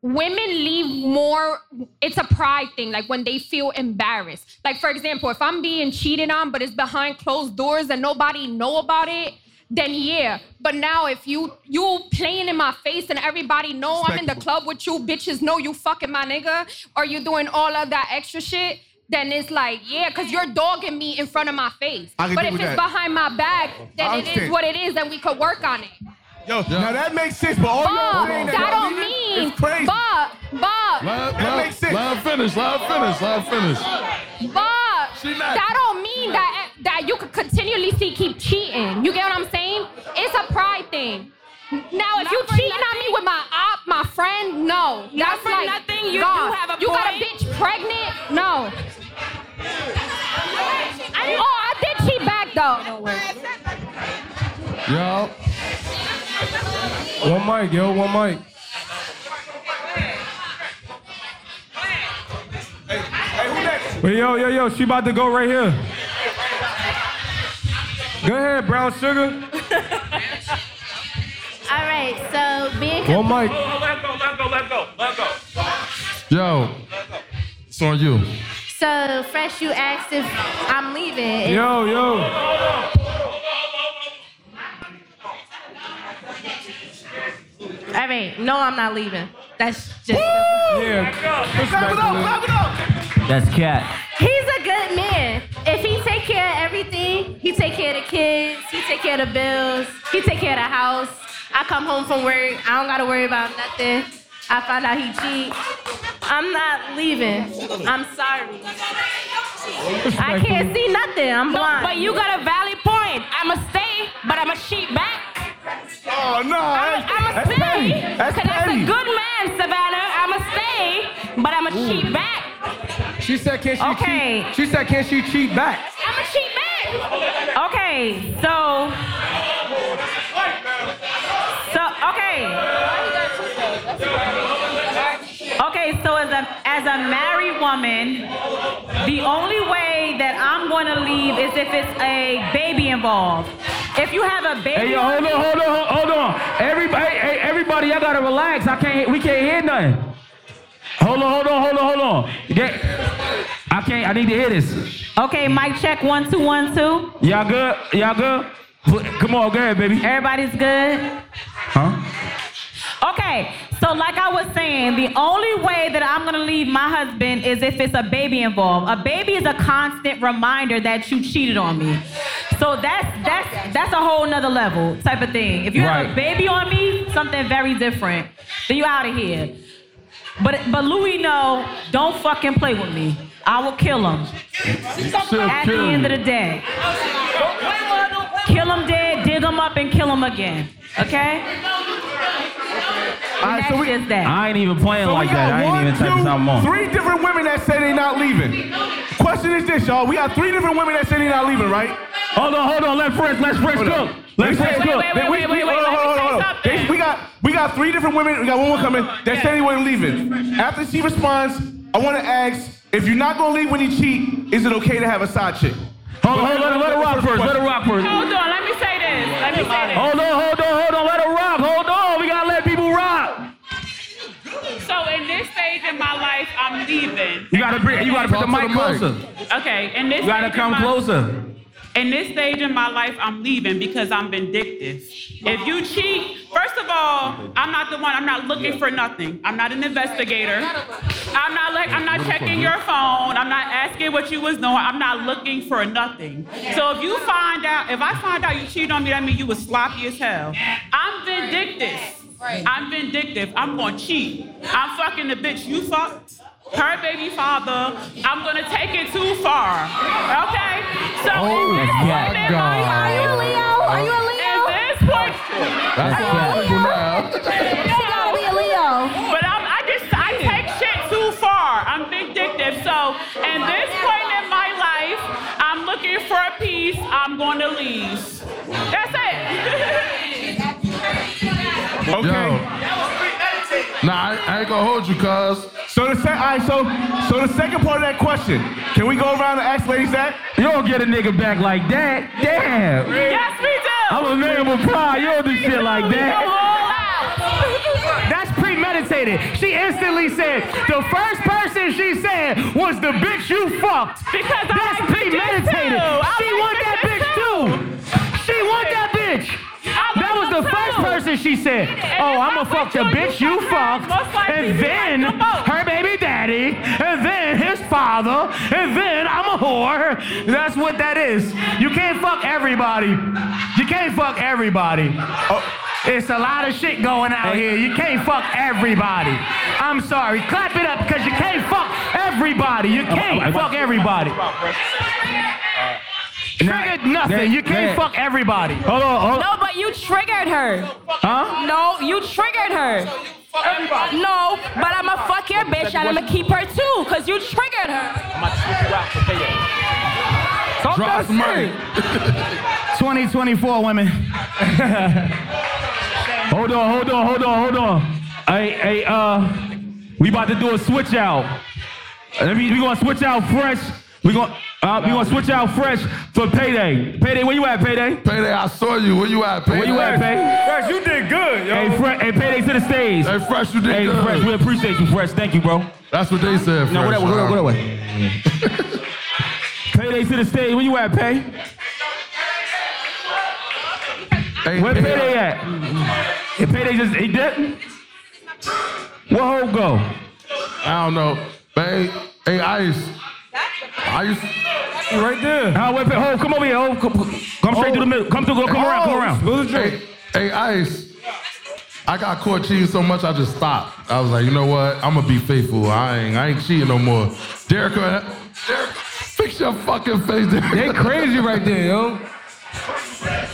women leave more it's a pride thing like when they feel embarrassed. Like for example if i'm being cheated on but it's behind closed doors and nobody know about it then yeah. But now if you you playing in my face and everybody know i'm in the club with you bitches know you fucking my nigga or you doing all of that extra shit then it's like yeah because you're dogging me in front of my face but if it's that. behind my back then it is what it is and we could work on it Yo, now that makes sense, but all y'all but saying that y'all don't mean is crazy. but but Let, That let- makes sense. Let her finish. Let her finish. Let her finish. But that don't mean that that you could continually see keep cheating. You get what I'm saying? It's a pride thing. Now, if you cheating on me with my op, my friend, no. Not That's for like nothing, you do God. have a You got a bitch pregnant? No. Oh, I did cheat back though. Yo. One mic, yo, one mic. Hey, hey, we next. Wait, yo, yo, yo, she about to go right here. Go ahead, brown sugar. All right, so being One mic. Let go, let go, let go, let go. Yo. It's on you. so fresh, you asked if I'm leaving. Yo, yo. All right, no, I'm not leaving. That's just. Yeah. That's cat. He's a good man. If he take care of everything, he take care of the kids, he take care of the bills, he take care of the house. I come home from work, I don't gotta worry about nothing. I find out he cheat. I'm not leaving. I'm sorry. I can't see nothing. I'm No, blind. but you got a valid point. I'ma stay, but I'ma cheat back. Oh no, I'ma, I'ma that's stay. petty. Cause That's that's a petty. good man, Savannah. I'ma stay, but I'ma cheat back. She said, can she Okay. cheat? She said, can she cheat back? I'ma cheat back. Okay, so. So okay. Okay, so as a as a married woman, the only way that I'm gonna leave is if it's a baby involved. If you have a baby, Hey, yo, hold on, hold on, hold on. Everybody, hey, everybody, y'all gotta relax. I can't, we can't hear nothing. Hold on, hold on, hold on, hold on. Get, I can't, I need to hear this. Okay, mic check one two one two. Y'all good? Y'all good? Come on, go ahead, baby. Everybody's good. Huh? Okay, so like I was saying, the only way that I'm gonna leave my husband is if it's a baby involved. A baby is a constant reminder that you cheated on me. So that's that's that's a whole nother level type of thing. If you have a baby on me, something very different. Then you out of here. But but Louis, no, don't fucking play with me. I will kill him. At the end of the day. Kill him dead, dig him up, and kill him again. Okay? All right, so we, that. I ain't even playing so like that. got I ain't even touching two, something on. three different women that say they not leaving. Question is this, y'all. We got three different women that say they not leaving, right? Hold on, hold on. Let French, let French Hold cook. on. Let They French say- cook. wait, wait, we- wait, wait, hold on, let me hold on, hold on. We got we got three different women. We got one more coming. That say they weren't leaving. After she responds, I want to ask if you're not gonna leave when you cheat, is it okay to have a side chick? Hold on, hold on. Let her rock first. Let her rock first. Hold on, let me say this. Let me say this. Hold on, hold on, hold on. Let her rock. Hold on. We gotta let people rock. So in this stage in my life, I'm leaving. You gotta bring. You gotta put the mic mic. closer. Okay, in this You gotta stage come in my- closer. In this stage in my life, I'm leaving because I'm vindictive. If you cheat, first of all, I'm not the one. I'm not looking for nothing. I'm not an investigator. I'm not like I'm not checking your phone. I'm not asking what you was doing. I'm not looking for nothing. So if you find out, if I find out you cheated on me, that means you was sloppy as hell. I'm vindictive. I'm vindictive. I'm gonna cheat. I'm fucking the bitch you fucked. Her baby father. I'm gonna take it too far. Okay? So Oh, at this my point in God. my Are you a Leo? Are you a Leo? At this point, That's possible now. She gotta be a Leo. but I'm, I just I take shit too far. I'm vindictive. So at this point in my life, I'm looking for a piece. I'm going to leave. That's it. Okay. Yo. Nah, I, I ain't gonna hold you, cuz. So the se- all right, so so the second part of that question, can we go around and ask ladies that? You don't get a nigga back like that. Damn. Yes, we do. I'm a man with pride. You don't do shit like that. That's premeditated. She instantly said, the first person she said was the bitch you fucked. Because I That's like bitches premeditated. too. I She like want that bitches bitch too. She want that bitch. That was the first person she said, oh, I'm gonna fuck the bitch you fucked, and then her baby daddy, and then his father, and then I'm a whore. That's what that is. You can't fuck everybody. You can't fuck everybody. Oh, It's a lot of shit going out here. You can't fuck everybody. I'm sorry. Clap it up because you can't fuck everybody. You can't fuck everybody. Triggered nothing. You can't fuck everybody. Hold on. Hold No, but you triggered her. Huh? No, you triggered her. No, but I'ma fuck your bitch and I'ma keep her too, cause you triggered her. Talk Drop some money. 2024 women. Hold on, hold on, hold on, hold on. Hey, hey, uh, we about to do a switch out. Let me, we gonna switch out fresh. We gonna, uh, we gonna switch out fresh for payday. Payday, where you at, payday? Payday, I saw you. Where you at, Payday? Where you at, pay? Fresh, you did good, yo. Hey, Fre- hey, payday to the stage. Hey, Fresh, you did Hey, good. Fresh, we appreciate you, Fresh. Thank you, bro. That's what they said, No, Fresh. go that way, go that way, Uh, go that way. Payday to the stage. Where you at, Pay? Hey, Where hey, Payday at? Hey, Payday just, he did? Where Ho go? I don't know. Hey, hey, Ice. Ice. Right there. How, wait, Ho, come over here, Ho. Come, come straight through the middle. Come through, come around, come oh, around. Hey, hey, Ice. I got caught cheating so much, I just stopped. I was like, you know what? I'm gonna be faithful. I ain't, I ain't cheating no more. Derek, Derek, fix your fucking face. Derek. They crazy right there, yo.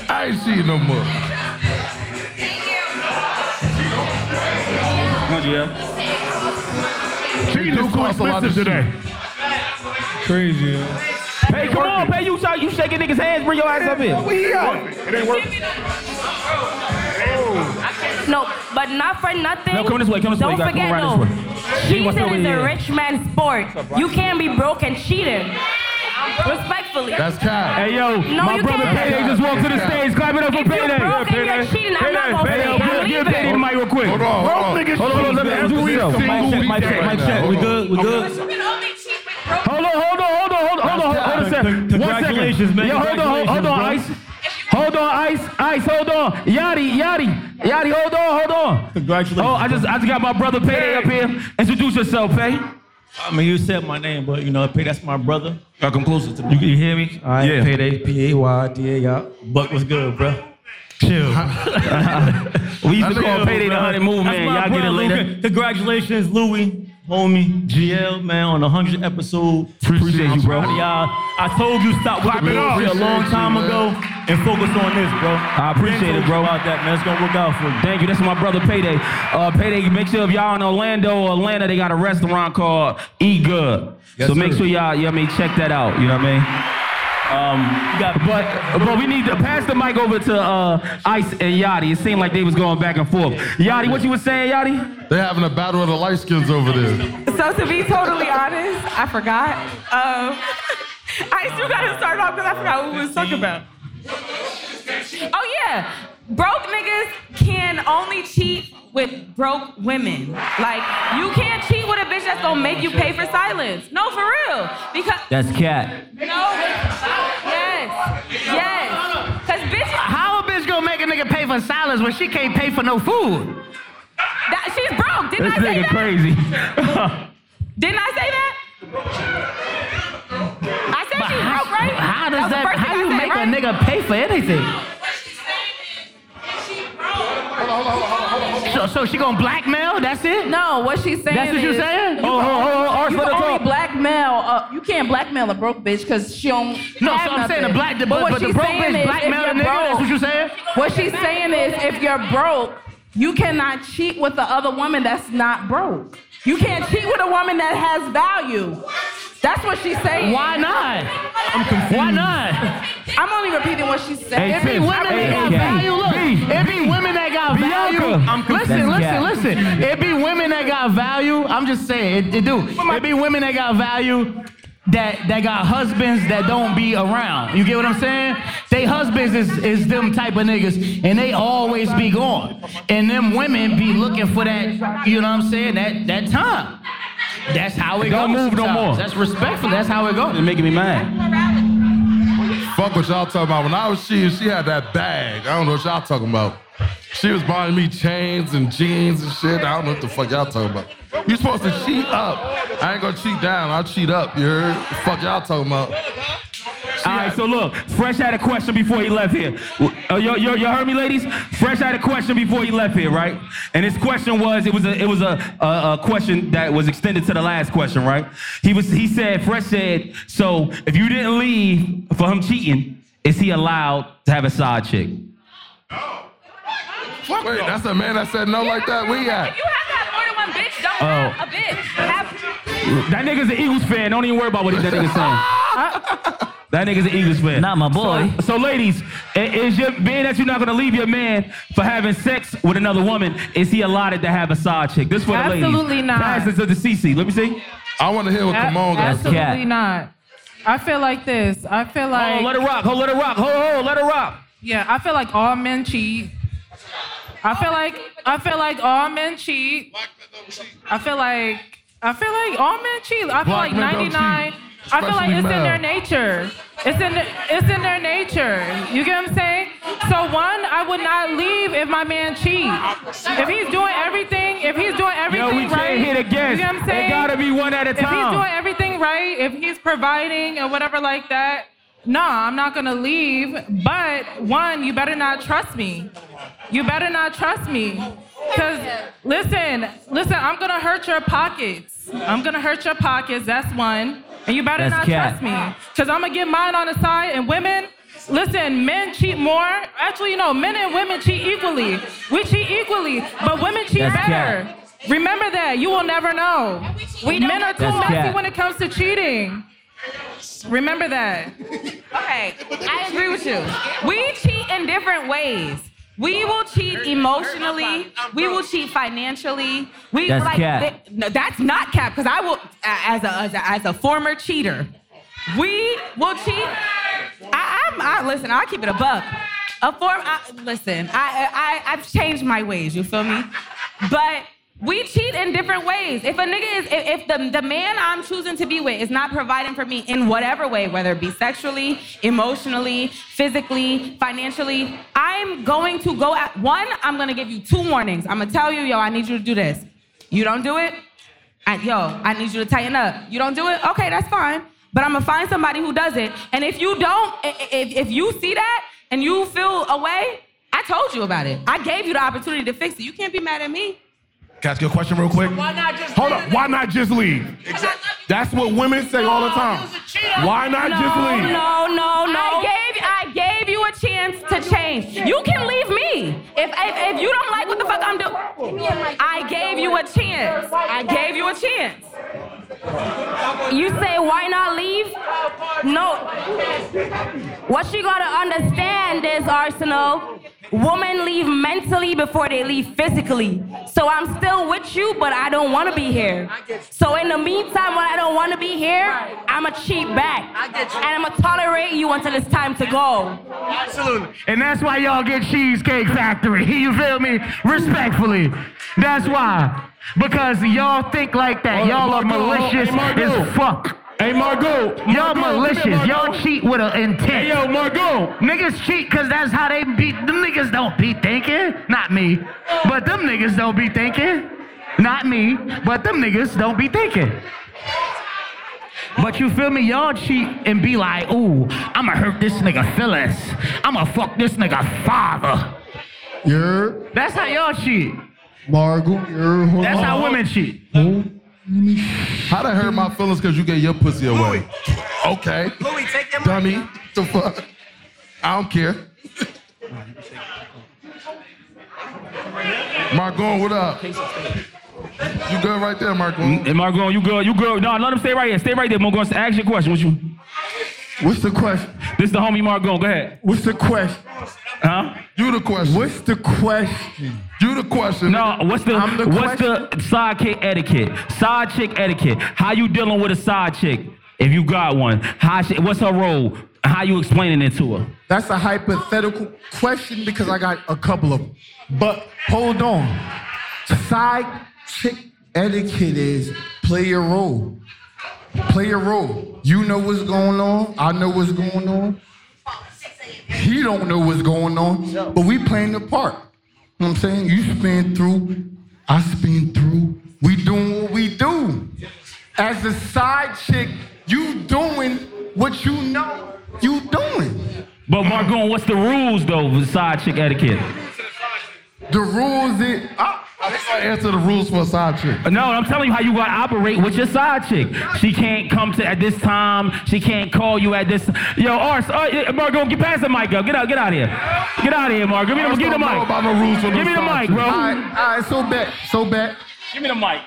I ain't cheating no more. Cheating is too expensive today. Crazy, yo. Hey, come on, Pay. You, you shaking niggas' hands. Bring your ass up here. Where he at? It ain't working. Oh. No, but not for nothing. No, come this way, come this way. Don't You gotta come forget around though, this way. Jay wants cheating over is here. a rich man's sport. You can't be broke and cheating. Respectfully. That's cat. Hey, yo, No, my brother can't. Payday just walked to the stage. Clap it up for If you Payday. broke and you're cheating, I'm not gonna Payday, say it. give- I'm Give leaving. Payday the mic real quick. Hold on, hold on. Hold on, let me cheat introduce yourself. every Mic check, mic check, weekend mic right check. now. We good, we good. Hold on, hold on, hold on, hold on, hold on, hold on a second. One second. Congratulations, man. Yo, hold on, hold- hold on, Ice. Hold on, Ice, Ice, hold on. Yatti, Yatti, Yatti, hold on, hold on. Congratulations. Oh, I just, I just got my brother Payday up here. Introduce yourself, Pay. I mean, you said my name, but you know, Pay, that's my brother. I'll come closer to me. You, you hear me? All right, Yeah. Payday, P-A-Y-D-A-Y. Buck was good, bro. Chill. We used to call Payday the Honey Move, man. Y'all get it later. Congratulations, Louis, homie, GL, man, on the 100th episode. Appreciate you, bro. Proud y'all. I told you stop with Clap the it bullshit a long time ago and focus on this, bro. I appreciate it, bro. About that, man. It's gonna work out for you. Thank you. That's my brother Payday. Uh, Payday, make sure if y'all in Orlando or Atlanta, they got a restaurant called Eat Good. Yes, so make sure y'all, you know what I mean, check that out. You know what I mean? Um, but but we need to pass the mic over to uh, Ice and Yatti. It seemed like they was going back and forth. Yatti, what you was saying, Yatti? They're having a battle of the light skins over there. So to be totally honest, I forgot. Um, I still gotta start off because I forgot what we was talking about. Oh yeah, broke niggas can only cheat with broke women. Like you can't cheat with a bitch that's gonna make you pay for silence. No, for real. Because That's Cat. no, yes, yes. Cause bitches, How a bitch gonna make a nigga pay for silence when she can't pay for no food? that, she's broke. Didn't This I say nigga that? crazy. Didn't I say that? I said she's broke, right? How does was the that? How thing I you make right? a nigga pay for anything? So, so she gonna blackmail? That's it? No, what she's saying That's what you is, saying? You Oh, can oh, only, oh, oh, you can only blackmail. Uh, you can't blackmail a broke bitch because she don't. No, have so I'm saying nothing. the black- but- what but the broke saying bitch blackmail a nigga? That's what you saying? What she's saying is, if you're broke, you cannot cheat with the other woman that's not broke. You can't cheat with a woman that has value. That's what she's saying. Why not? I'm confused. Why not? I'm only repeating what she's saying. It be women that got value. Look, it be women that got value. Bianca. Listen, That's listen, cat. listen. It be women that that got value. I'm just saying, it, it do. It be women that got value that that got husbands that don't be around. You get what I'm saying? They husbands is, is them type of niggas, and they always be gone. And them women be looking for that, you know what I'm saying? That that time. That's how it Don't goes move no more. That's respectful. That's how it goes. It's making me mad. Fuck what y'all talking about. When I was she, she had that bag. I don't know what y'all talking about. She was buying me chains and jeans and shit. I don't know what the fuck y'all talking about. You supposed to cheat up. I ain't gonna cheat down. I'll cheat up. You heard? Fuck y'all talking about. All right, so look, Fresh had a question before he left here. Uh, you, you, you heard me, ladies? Fresh had a question before he left here, right? And his question was, it was a, it was a, a, a question that was extended to the last question, right? He was, he said, Fresh said, so if you didn't leave for him cheating, is he allowed to have a side chick? Wait, that's a man that said no like that. We at? If you have to have more than one bitch, don't Oh. have a bitch. Have That nigga's an Eagles fan. Don't even worry about what that nigga's saying. That nigga's an Eagles fan. Not my boy. So, so ladies, is your being that you're not gonna leave your man for having sex with another woman, is he allotted to have a side chick? This for the ladies. Absolutely not. Pass it to the Cee Cee. Let me see. I want to hear what A- Kimone got to say. Absolutely not. I feel like this. I feel oh, like. Oh, let it rock. Hold, let it rock. Hold, hold, let it rock. Yeah, I feel like all men cheat. I feel like I feel like all men cheat. I feel like I feel like all men cheat. I feel Black like 99. I feel like it's in their nature. It's in it's in their nature. You get what I'm saying? So one, I would not leave if my man cheats. If he's doing everything, if he's doing everything Yo, we can't right, hit a you get what I'm saying? It gotta be one at a time. If he's doing everything right, if he's providing and whatever like that, no, I'm not gonna leave. But one, you better not trust me. You better not trust me. Cause listen, listen, I'm gonna hurt your pockets. I'm gonna hurt your pockets. That's one. And you better That's not cat. trust me. Cause I'm gonna get mine on the side. And women, listen, men cheat more. Actually, you know, men and women cheat equally. We cheat equally, but women cheat That's better. cat. Remember that. You will never know. We don't Men are too That's messy cat. when it comes to cheating. Remember that. Okay, I agree with you. We cheat in different ways. We will cheat emotionally. We will cheat financially. We That's like cap. th- no, that's not cap because I will as a, as a as a former cheater. We will cheat. I, I'm I, listen. I'll keep it a buck. A form. I, listen. I I I've changed my ways. You feel me? But we cheat in different ways. If a nigga is, if, the, the man I'm choosing to be with is not providing for me in whatever way, whether it be sexually, emotionally, physically, financially, I'm going to go at one, I'm gonna give you two warnings. I'm gonna tell you, yo, I need you to do this. You don't do it, I, yo, I need you to tighten up. You don't do it? Okay, that's fine. But I'm gonna find somebody who does it. And if you don't, if, if you see that and you feel away, I told you about it. I gave you the opportunity to fix it. You can't be mad at me. Can I ask you a question real quick? Why not just Hold up. Why not just leave? That's what women say all the time. Why not no, just leave? No, no, no. I gave, I gave you a chance to change. You can leave me. If, if, if you don't like what the fuck I'm doing, I gave you a chance. I gave you a chance. You say why not leave? No. What you gotta understand is Arsonal. Women leave mentally before they leave physically. So I'm still with you, but I don't want to be here. So in the meantime, when I don't want to be here, I'ma cheat back, and I'ma tolerate you until it's time to go. Absolutely. And that's why y'all get Cheesecake Factory. You feel me? Respectfully. That's why. Because y'all think like that. Y'all are Margot, malicious hey, Margot. as fuck. Hey, Margot. Y'all Margot, here, malicious. Margot. Y'all cheat with an intent. Hey, yo, Margot. Niggas cheat because that's how they be. Them niggas don't be thinking. Not me. But them niggas don't be thinking. Not me. But them niggas don't be thinking. But you feel me? Y'all cheat and be like, ooh, I'ma hurt this nigga feelings. I'ma fuck this nigga father. Yeah. That's how y'all cheat. Margot, yeah. That's how women cheat. How that hurt my feelings because you gave your pussy away? Okay. Louis, take your Dummy. The fuck? I don't care. Margon, what up? You good right there, Margon? And Margot, you good? You good? No, let him stay right here. Stay right there. Margot, ask your question. What you? What's the question? This is the homie Margon. Go ahead. What's the question? Huh? You the question. What's the question? You the question. No, what's the, I'm the what's the side chick etiquette? Side chick etiquette. How you dealing with a side chick if you got one? How she, what's her role? How you explaining it to her? That's a hypothetical question because I got a couple of them. But hold on. Side chick etiquette is play your role. Play your role. You know what's going on. I know what's going on. He don't know what's going on. But we playing the part. You know what I'm saying? You spin through, I spin through. We doing what we do. As a side chick, you doing what you know you doing. But Margon, what's the rules though with side chick etiquette? The rules is I answer the rules for a side chick. No, I'm telling you how you gotta operate with your side chick. She can't come to at this time. She can't call you at this. Yo, Ars, uh, yeah, Margot, get past the mic, yo. Get out, get out of here. Get out of here, Margot. Give me the, Ars give the don't mic. know about no rules for no give me the mic, chick. bro. All right, all right, so bet, so bet. Give me the mic.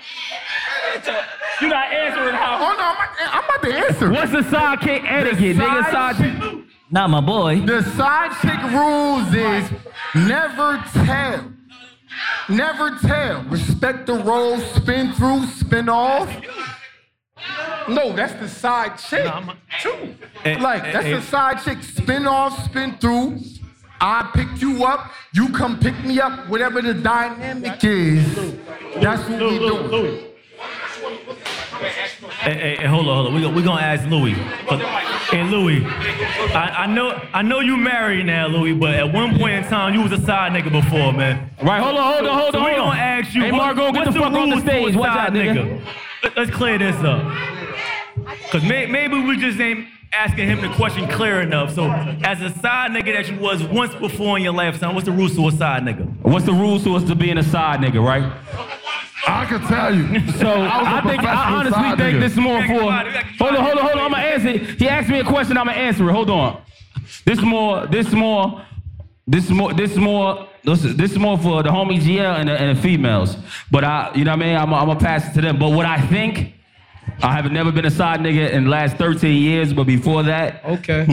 You're not answering how. Oh no, I'm, I'm about to answer. What's the side chick etiquette, nigga? Side chick. Not my boy. The side chick rules is never tell. Never tell. Respect the role, spin through, spin off. No, that's the side chick. Too. Hey, like, hey, that's hey. the side chick. Spin off, spin through. I pick you up, you come pick me up, whatever the dynamic is. That's what we doing. Hey, hey, hey, hold on, hold on. We gonna, we gonna ask Louis. Hey, Louis, I, I know I know you married now, Louis, but at one point in time you was a side nigga before, man. Right, hold on, hold on, hold so on, we hold on. gonna ask you. Hey, what- Margot, get what's the fuck on the rules for a stage. What's side out, nigga. Let- Let's clear this up. Cause may, maybe we just ain't asking him the question clear enough. So, as a side nigga that you was once before in your lifetime, what's the rules to a side nigga? What's the rules to us to being a side nigga, right? I can tell you. So I was a I think I honestly think nigga. this is more for. Hold on, hold on, hold on. I'm gonna answer. it. He asked me a question. I'm gonna answer it. Hold on. This more. This more. This more. This more. This this is more for the homie GL and the, and the females. But I, you know what I mean. I'm, I'm gonna pass it to them. But what I think, I have never been a side nigga in the last 13 years. But before that, okay.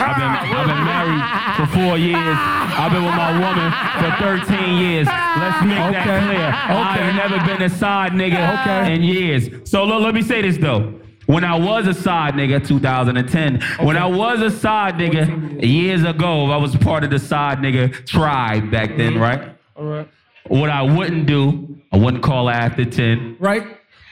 I've been, I've been married for four years. I've been with my woman for 13 years. Let's make that Okay. clear. I've never been a side nigga Okay. in years. So look, let me say this though. When I was a side nigga, 2010, when I was a side nigga years ago, I was part of the side nigga tribe back then, mm-hmm. right? All right. What I wouldn't do, I wouldn't call after 10. Right.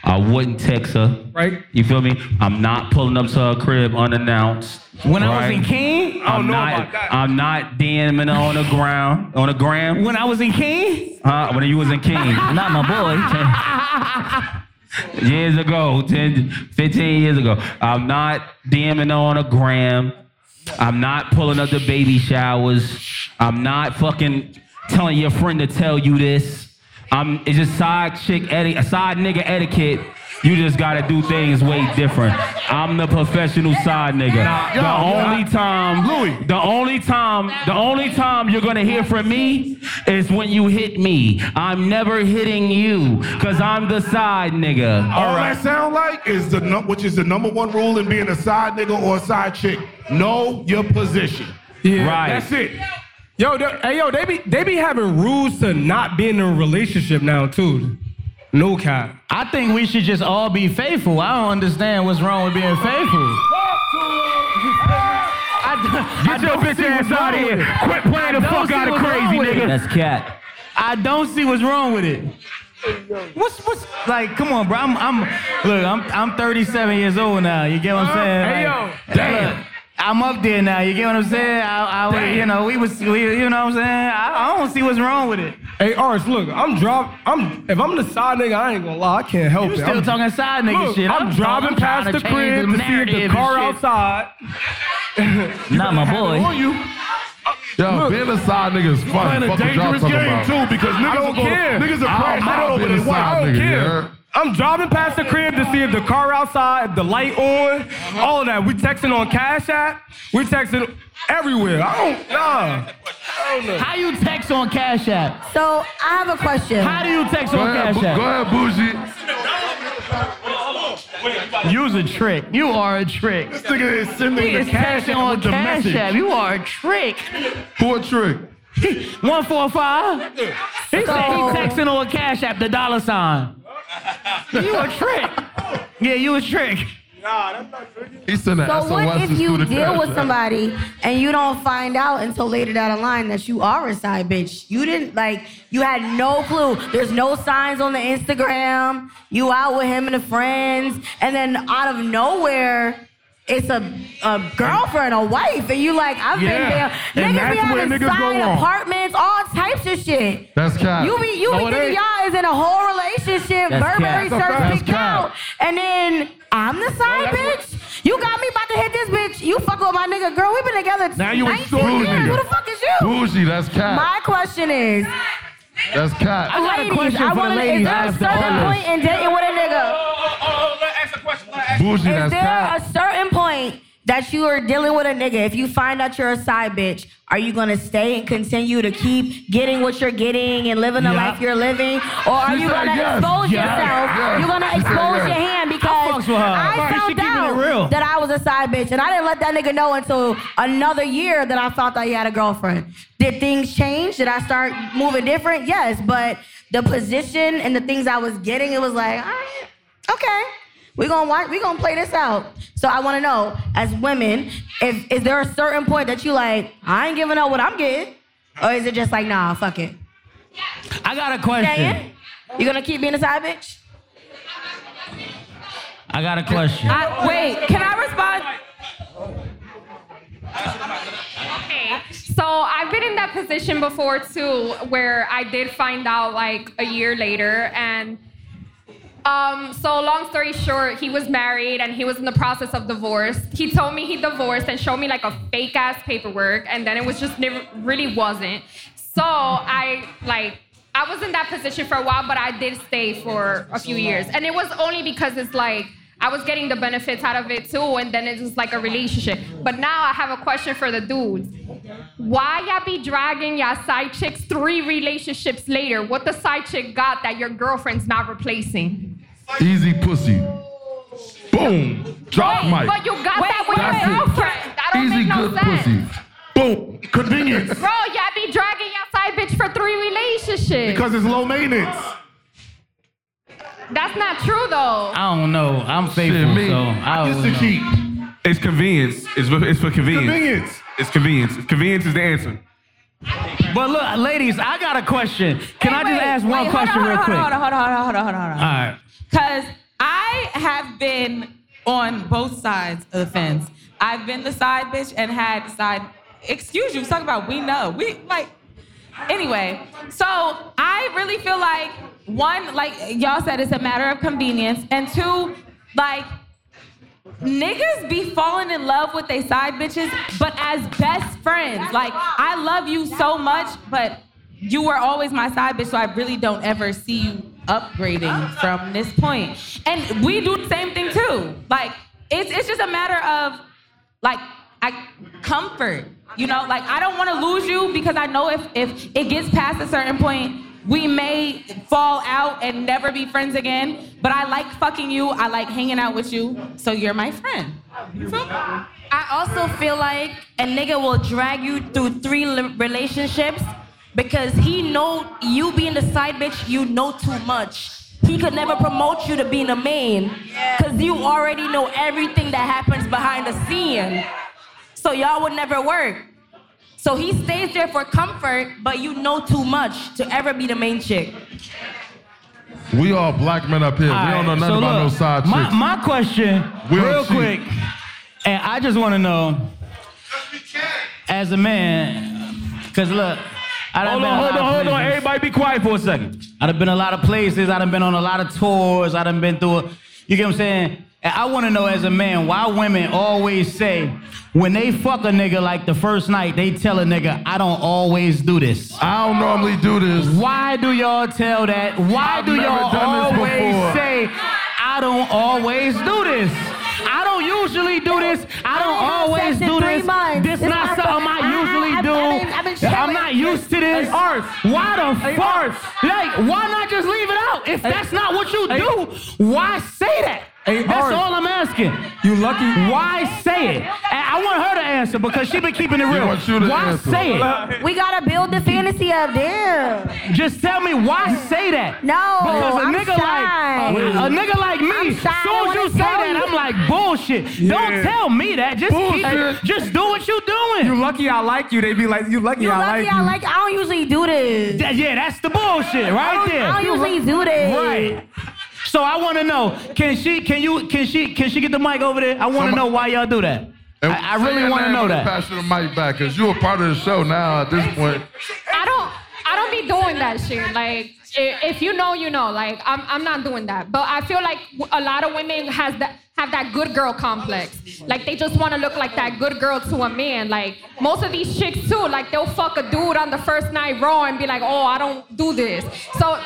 I wouldn't text her. Right. You feel me? I'm not pulling up to her crib unannounced. When I was in King, I'm not. I'm not DMing her on the ground on the gram. When I was in King, Huh? When you was in King. not my boy. years ago, 10, 15 years ago. I'm not DMing her on a gram. I'm not pulling up the baby showers. I'm not fucking telling your friend to tell you this. I'm, it's just side chick etiquette, side nigga etiquette. You just gotta do things way different. I'm the professional side nigga. Yo, the yo, only time, Louis. the only time, the only time you're gonna hear from me is when you hit me. I'm never hitting you, cause I'm the side nigga. All that sound like is the num- which is the number one rule in being a side nigga or a side chick. Know your position. Yeah. Right. That's it. Yo, they- hey, yo, they be they be having rules to not be in a relationship now too. No cap. I think we should just all be faithful. I don't understand what's wrong with being faithful. I, Get your bitch ass out of here. Quit playing the fuck out of crazy, nigga. That's cat. I don't see what's wrong with it. What's what's like? Come on, bro. I'm I'm look. I'm I'm 37 years old now. You get what I'm saying? Hey, Like, yo. Damn. I'm up there now. You get what I'm saying? I, I you know, we was, we, you know what I'm saying? I, I don't see what's wrong with it. Hey, Ars, look, I'm drop. I'm if I'm the side nigga, I ain't gonna lie, I can't help it. You it. still I'm, talking side nigga look, shit. I'm, I'm driving I'm past the crib the to see if the car outside. Not my boy. On you. Yo, Look, being a side nigga is fun. Playing a Fuck what y'all dangerous game about. too because niggas I don't will go, care. niggas will I'm crash not out over being a this. Side I don't nigga, care. Yeah. I'm driving past the crib to see if the car outside, if the light on, uh-huh. all of that. We texting on Cash App. We texting everywhere. I don't, nah. I don't know. How you text on Cash App? So I have a question. How do you text Go on ahead, Cash App? go ahead, Booji. You's a trick. You are a trick. This nigga is sending he the is cash app on with the Cash message. App. You are a trick. Who a trick? One four five. He said he texting on Cash App the dollar sign. You a trick. Yeah, you a trick. Nah, that's not tricking. He sent an So what if you deal with somebody and you don't find out until later down the line that you are a side bitch? You didn't like you had no clue. There's no signs on the Instagram. You out with him and the friends, and then out of nowhere. It's a, a girlfriend, a wife, and you like, I've Yeah. been there. Niggas be that's having niggas go signed apartments, all types of shit. That's cap. You be you No, be it thinking ain't. y'all is in a whole relationship, That's Burberry cap. shirts That's picked out, and then I'm the side oh, bitch. You got me about to hit this bitch. You fuck with my nigga, girl. We've been together Now you 19 exposing years. it. Who the fuck is you? Booji, that's cap. My question is, That's cap. I got a ladies, question I for the wanna, ladies is there a after certain all point in dating with a nigga? Booji, Is there cap. a certain point that you are dealing with a nigga? If you find out you're a side bitch, are you gonna stay and continue to keep getting what you're getting and living the Yeah. life you're living, or are She you gonna yes. expose Yes. yourself? Yes. You're gonna She expose yes. your hand because fucks with her. I found keeping real. out that I was a side bitch, and I didn't let that nigga know until another year that I found out he had a girlfriend. Did things change? Did I start moving different? Yes, but the position and the things I was getting, it was like, all right, okay. We're gonna watch, we gonna play this out. So I wanna know, as women, if is there a certain point that you like, I ain't giving up what I'm getting? Or is it just like, nah, fuck it? I got a question. Staying? You gonna keep being a side bitch? I got a question. I, wait, can I respond? Okay, so I've been in that position before too, where I did find out like a year later, and um, so long story short, he was married and he was in the process of divorce. He told me he divorced and showed me like a fake ass paperwork, and then it was just never really wasn't. So I like I was in that position for a while, but I did stay for a few years, and it was only because it's like. I was getting the benefits out of it too, and then it was like a relationship. But now I have a question for the dudes. Why y'all be dragging y'all side chicks three relationships later? What the side chick got that your girlfriend's not replacing? Easy pussy. Boom. Drop Wait, mic. But you got Wait, that with your wait. girlfriend. That don't Easy make no good sense. pussy. Boom. Convenience. Bro, y'all be dragging y'all side bitch for three relationships. Because it's low maintenance. That's not true though. I don't know. I'm faithful, me. so I Just don't to keep. It's convenience. It's for, it's for convenience. Convenience. It's convenience. Convenience is the answer. But look, ladies, I got a question. Can I just ask one Wait, question on, real quick? Hold on, hold on, hold on, hold on, hold on, hold on. All right. Because I have been on both sides of the fence. I've been the side bitch and had side. Excuse you, talking about we know. We like. Anyway, so I really feel like one, like y'all said, it's a matter of convenience, and two, like niggas be falling in love with they side bitches, but as best friends. Like I love you so much, but you were always my side bitch, so I really don't ever see you upgrading from this point. And we do the same thing too. Like it's it's just a matter of like I comfort. You know, like I don't want to lose you because I know if if it gets past a certain point, we may fall out and never be friends again. But I like fucking you. I like hanging out with you. So you're my friend. I also feel like a nigga will drag you through three li- relationships because he know you being the side bitch, you know too much. He could never promote you to being a main because you already know everything that happens behind the scene. So y'all would never work. So he stays there for comfort, but you know too much to ever be the main chick. We all black men up here. we don't know Alright, nothing so about look, no side my, chicks. My question, We don't real cheat. quick, and I just want to know, as a man, because look, I done Hold been on, a hold lot on, of hold on. places. Everybody be quiet for a second. I done been a lot of places. I done been on a lot of tours. I done been through. A, you get what I'm saying? And I want to know as a man why women always say when they fuck a nigga like the first night they tell a nigga I don't always do this. I don't normally do this. Why do y'all tell that? Why I've do y'all done always before. say I don't always do this? I don't usually do this. I don't I always do this. months. This This not my something fir- I I- usually I've- do. I've been- I've been I'm not used to this. Hey, Why the Hey, fuck? Like, why not just leave it out? If that's not what you do, why say that? That's all I'm asking. You lucky. Why say it? I want her to answer because she been keeping it real. wants you to why answer. say it? We gotta build the fantasy up there. Just tell me why say that. No, because a I'm nigga shy. like a, a nigga like me, I'm as soon as you say that, you. I'm like bullshit. Yeah. Don't tell me that. Just keep just do what you doing. You lucky I like you. They be like, you lucky You I lucky like I you. like. I don't usually do this. Yeah, that's the bullshit right I don't, there. I don't usually do this. Right. So I want to know, can she, can you, can she, can she get the mic over there? I want to know why y'all do that. And I, I really want to know that. they Pass you the mic back, cause you're a part of the show now. At this point, I don't I don't be doing that shit. Like if you know, you know. Like I'm I'm not doing that. But I feel like a lot of women has that have that good girl complex. Like they just want to look like that good girl to a man. Like most of these chicks too. Like they'll fuck a dude on the first night raw and be like, oh, I don't do this. So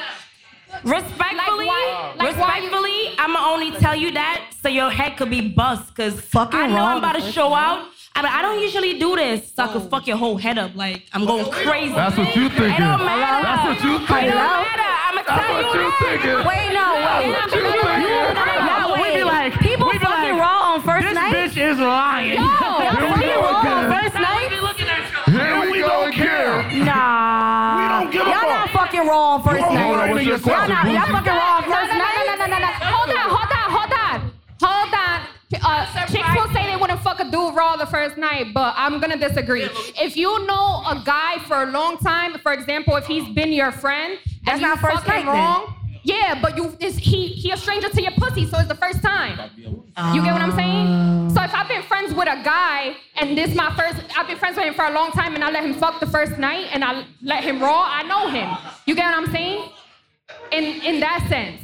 Respectfully, why- like why you- respectfully, I'ma only tell you that so your head could be bust. Cause Fucking I know wrong I'm about to show first out. I mean, I don't usually do this, so I could oh. fuck your whole head up. Like I'm going crazy. that's what you thinking. It don't matter. That's what you It thinking. don't matter. I'ma That's tell what you you that. thinking. Wait, no, wait. That's what you thinking. No, We be like, people we be fucking like, raw on first this night. bitch is lying. Yo, y'all fucking raw on first night. Here we go again. Nah. We don't give a fuck. Not fucking raw on first Hold night. on, what's Y'all question, not- Y'all fucking raw on No, first no, no, no, no, no, no. Hold on, hold on, hold on. Hold on. Uh, chicks will say they wouldn't fuck a dude raw the first night, but I'm gonna disagree. If you know a guy for a long time, for example, if he's been your friend, That's and you not first fuck night then. wrong, yeah, but you is he he a stranger to your pussy, so it's the first time. You get what I'm saying? So if I've been friends with a guy and this my first, I've been friends with him for a long time, and I let him fuck the first night, and I let him raw, I know him. You get what I'm saying? In in that sense.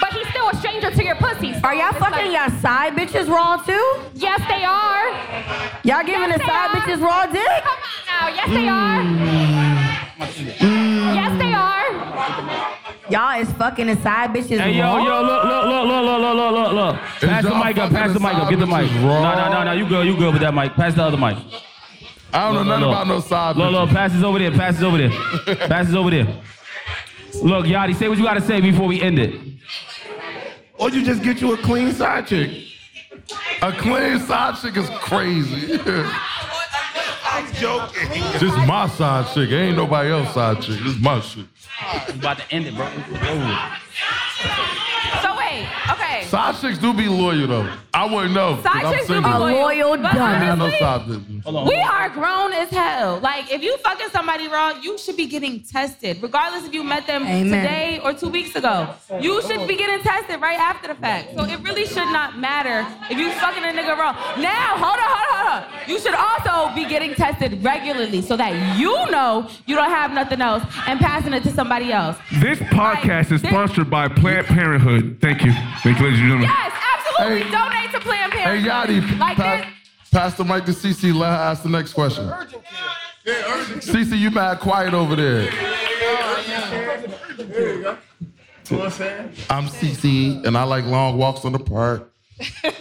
But he's still a stranger to your pussy. so Are y'all fucking like- y'all side bitches raw too? Yes, they are. Y'all giving Yes, the side are. bitches raw dick? Come on now. Yes, they are. Mm. Yes, they are. Y'all is fucking the side bitches Hey, yo, raw? yo, look, look, look, look, look, look, look, look, look. Pass the mic up, pass the mic up, get the mic. bitches No, raw? no, no, no, you good, you good with that mic. Pass the other mic. I don't know Look, nothing look, about no side Look, look, bitches. pass this over there, pass this over there. pass this over there. Look, Yatti, say what you gotta say before we end it. Or you just get you a clean side chick. A clean side chick is crazy. I'm joking. Just my side chick. Ain't nobody else side chick. This is my shit. I'm about to end it, bro. So wait, okay. Side chicks do be loyal though. I wouldn't know. Side I'm chicks do be loyal. loyal But dumb. I ain't got no honestly, side. We are grown as hell. Like, if you fucking somebody wrong, you should be getting tested, regardless if you met them Amen. today or two weeks ago. You should be getting tested right after the fact. So it really should not matter if you fucking a nigga wrong. Now, hold on, hold on, hold on. You should also be getting tested regularly so that you know you don't have nothing else and passing it to somebody else. This podcast is sponsored by Planned Parenthood. Thank you. Thank you, ladies and gentlemen. Yes, absolutely. Hey. Donate to Planned Parenthood. Hey, Parenthood. Yatti, Like pa- this. pass the mic to Cee Cee. Let her ask the next question. Cee Cee, you mad quiet over there. I'm Cee Cee, and I like long walks on the park.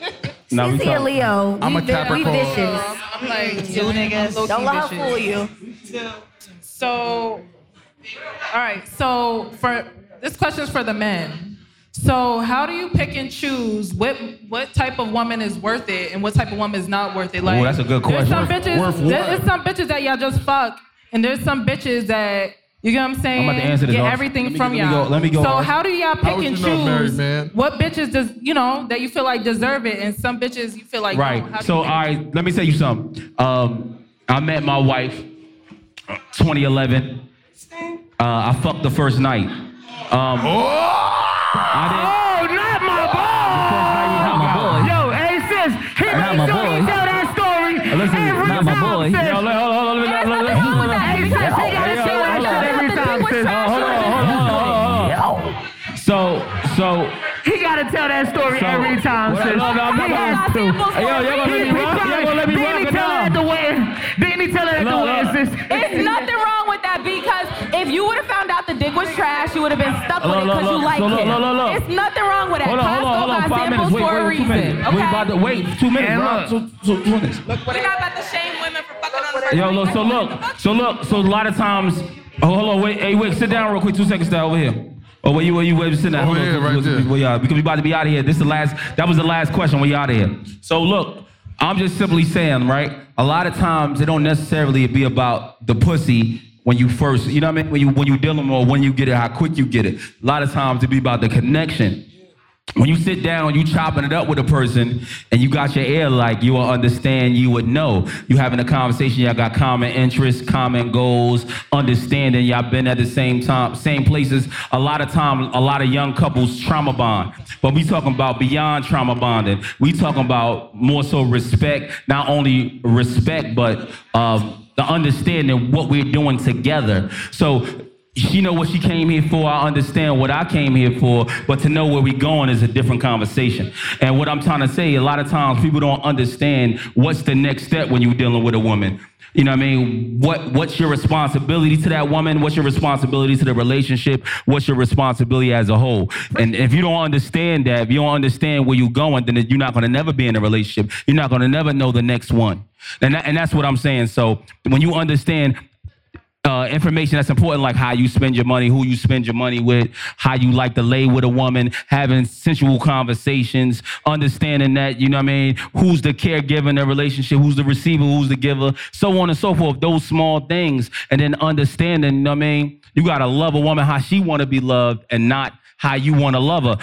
Now we Cee Cee and talk- Leo, I'm we, a vi- we Capricorn. vicious. I'm like, two niggas. Don't let her fool you. So, all right. So for this question is for the men. So how do you pick and choose what what type of woman is worth it and what type of woman is not worth it? Like, that's a good There's some question. bitches. Worth what? there's some bitches that y'all just fuck, and there's some bitches that you get what I'm saying. I'm about to answer this, Get Ars. everything Let me- from let me y'all. go- let me go, So Ars. how do y'all pick and you know, married choose man? what bitches does you know that you feel like deserve it, and some bitches you feel like Right. don't? So, you all right, let me tell you something. Um, I met my wife 2011. Uh, I fucked the first night. Um, I Oh, not my boy. Yo, hey sis, he Not makes my sure he tell that story. Listen, every not my boy. sis. Yo, hold on, hold on, let me- let- let- let- Hey, sis, he gotta Hey, yo, say that hold on. shit every time, sis. Hold on, hold on, hold on, hold on. So, so. He gotta tell that story So- every time, Well, sis. no, no, I'm he not has to. Hey, yo, y'all gonna let me He- he rock? probably- Y'all gonna let me Didn't rock he or tell no? it at the wedding? Didn't he tell it at the No, wedding, no. sis? You would have found out the dick was trash, you would have been stuck with Look, it because you look. like So look, it. look, look, look. It's nothing wrong with that. Hold on, hold on, hold on. Five minutes. samples Wait, for a wait, two reason. minutes. Okay? We about to wait two minutes, And look. Two, two, two minutes. We're not about to shame women for fucking on the first Yo, look, so look, so look, so a lot of times, oh, hold on, wait, hey, wait, sit down real quick, two seconds, stay over here. Oh, where you, where you, where you sitting at? Oh, Hold on, yeah, because- right because- Where y'all, uh, because we about to be out of here. This is the last, that was the last question. We out of here. So look, I'm just simply saying, right? A lot of times it don't necessarily be about the pussy when you first, you know what I mean? When you when you dealing or when you get it, how quick you get it. A lot of times it be about the connection. When you sit down, you chopping it up with a person, and you got your ear like you will understand, you would know. You having a conversation, y'all got common interests, common goals, understanding. Y'all been at the same time, same places. A lot of time, a lot of young couples trauma bond, but we talking about beyond trauma bonding. We talking about more so respect, not only respect, but um, the understanding what we're doing together. So she know what she came here for. I understand what I came here for. But to know where we going is a different conversation. And what I'm trying to say, a lot of times people don't understand what's the next step when you're dealing with a woman. You know what I mean? What what's your responsibility to that woman? What's your responsibility to the relationship? What's your responsibility as a whole? And if you don't understand that, if you don't understand where you're going, then you're not gonna never be in a relationship. You're not gonna never know the next one. And that, and that's what I'm saying. So when you understand uh, information that's important, like how you spend your money, who you spend your money with, how you like to lay with a woman, having sensual conversations, understanding that, you know what I mean, who's the caregiver in the relationship, who's the receiver, who's the giver, so on and so forth, those small things. And then understanding, you know what I mean, you got to love a woman how she want to be loved and not how you want to love her.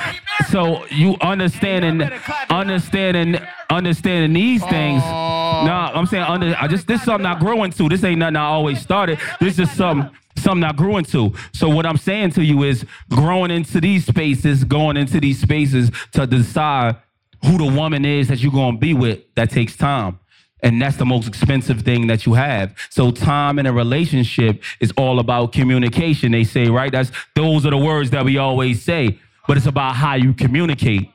So you understanding, understanding, understanding these things. Oh. No, I'm saying under. I just this is something I grow into. This ain't nothing I always started. This is something something I grew into. So what I'm saying to you is growing into these spaces, going into these spaces to decide who the woman is that you're gonna be with. That takes time. And that's the most expensive thing that you have. So time in a relationship is all about communication. They say, right? That's those are the words that we always say. But it's about how you communicate.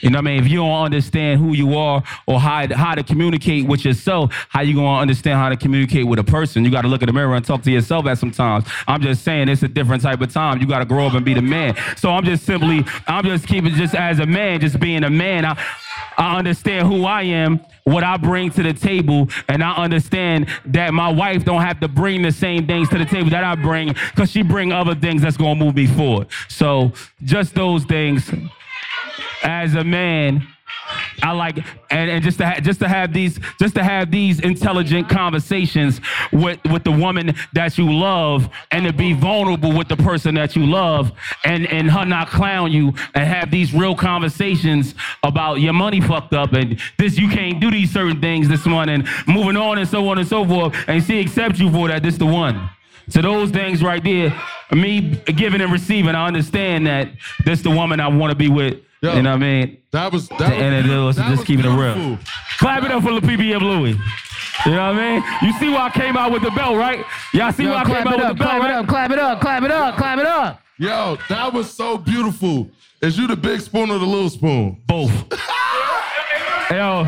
You know what I mean? If you don't understand who you are or how, how to communicate with yourself, how you gonna understand how to communicate with a person? You gotta look in the mirror and talk to yourself at some times. I'm just saying it's a different type of time. You gotta grow up and be the man. So I'm just simply, I'm just keeping just as a man, just being a man. I, I understand who I am, what I bring to the table, and I understand that my wife don't have to bring the same things to the table that I bring, because she bring other things that's gonna move me forward. So just those things as a man I like and, and just to ha- just to have these just to have these intelligent conversations with with the woman that you love and to be vulnerable with the person that you love and and her not clown you and have these real conversations about your money fucked up and this you can't do these certain things this morning moving on and so on and so forth. And she accepts you for that this the one. So those things right there me giving and receiving I understand that this the woman I want to be with you know what I mean? That was that and it was that just was keeping it real. beautiful. Clap it up for the PBM Louie. You know what I mean? You see why I came out with the belt, right? Y'all see Yo, why I clap came out it with up, the belt, clap it up, clap it up, clap it up, clap it up. Yo, that was so beautiful. Is you the big spoon or the little spoon? Both. Yo.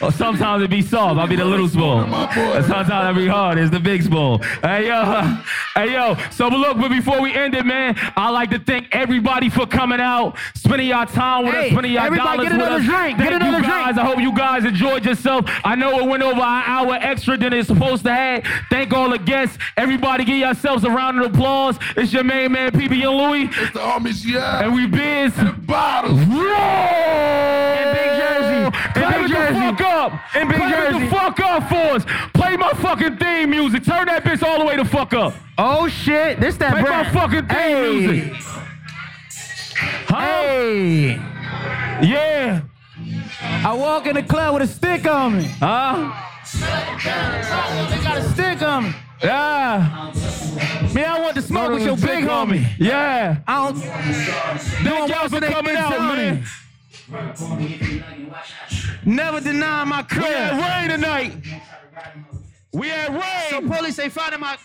Or sometimes it be soft. I'll be the little spoon. And sometimes it be hard. It's the big spoon. Hey yo, hey yo. So but look, but before we end it, man, I like to thank everybody for coming out, spending your time with us, spending your everybody dollars get with another us. drink, get Thank another you guys. I hope you guys enjoyed yourself. I know it went over an hour extra than it's supposed to have. Thank all the guests. Everybody, give yourselves a round of applause. It's your main man, PB and Louie. It's the homies, yeah. And we biz. And bottles. In Big Jersey. In Big Jersey. Fuck up. In Big Jersey. the fuck up for us. Play my fucking theme music. Turn that bitch all the way the fuck up. Oh shit, this that Play my fucking theme Hey. music. Hey. Yeah. I walk in the club with a stick on me. Huh? They got a stick on me. Yeah. Man, I want to smoke with your big homie. Yeah. I don't. Thank y'all for coming out, man. Never deny my crib. We had rain tonight. We had rain. So police ain't finding my.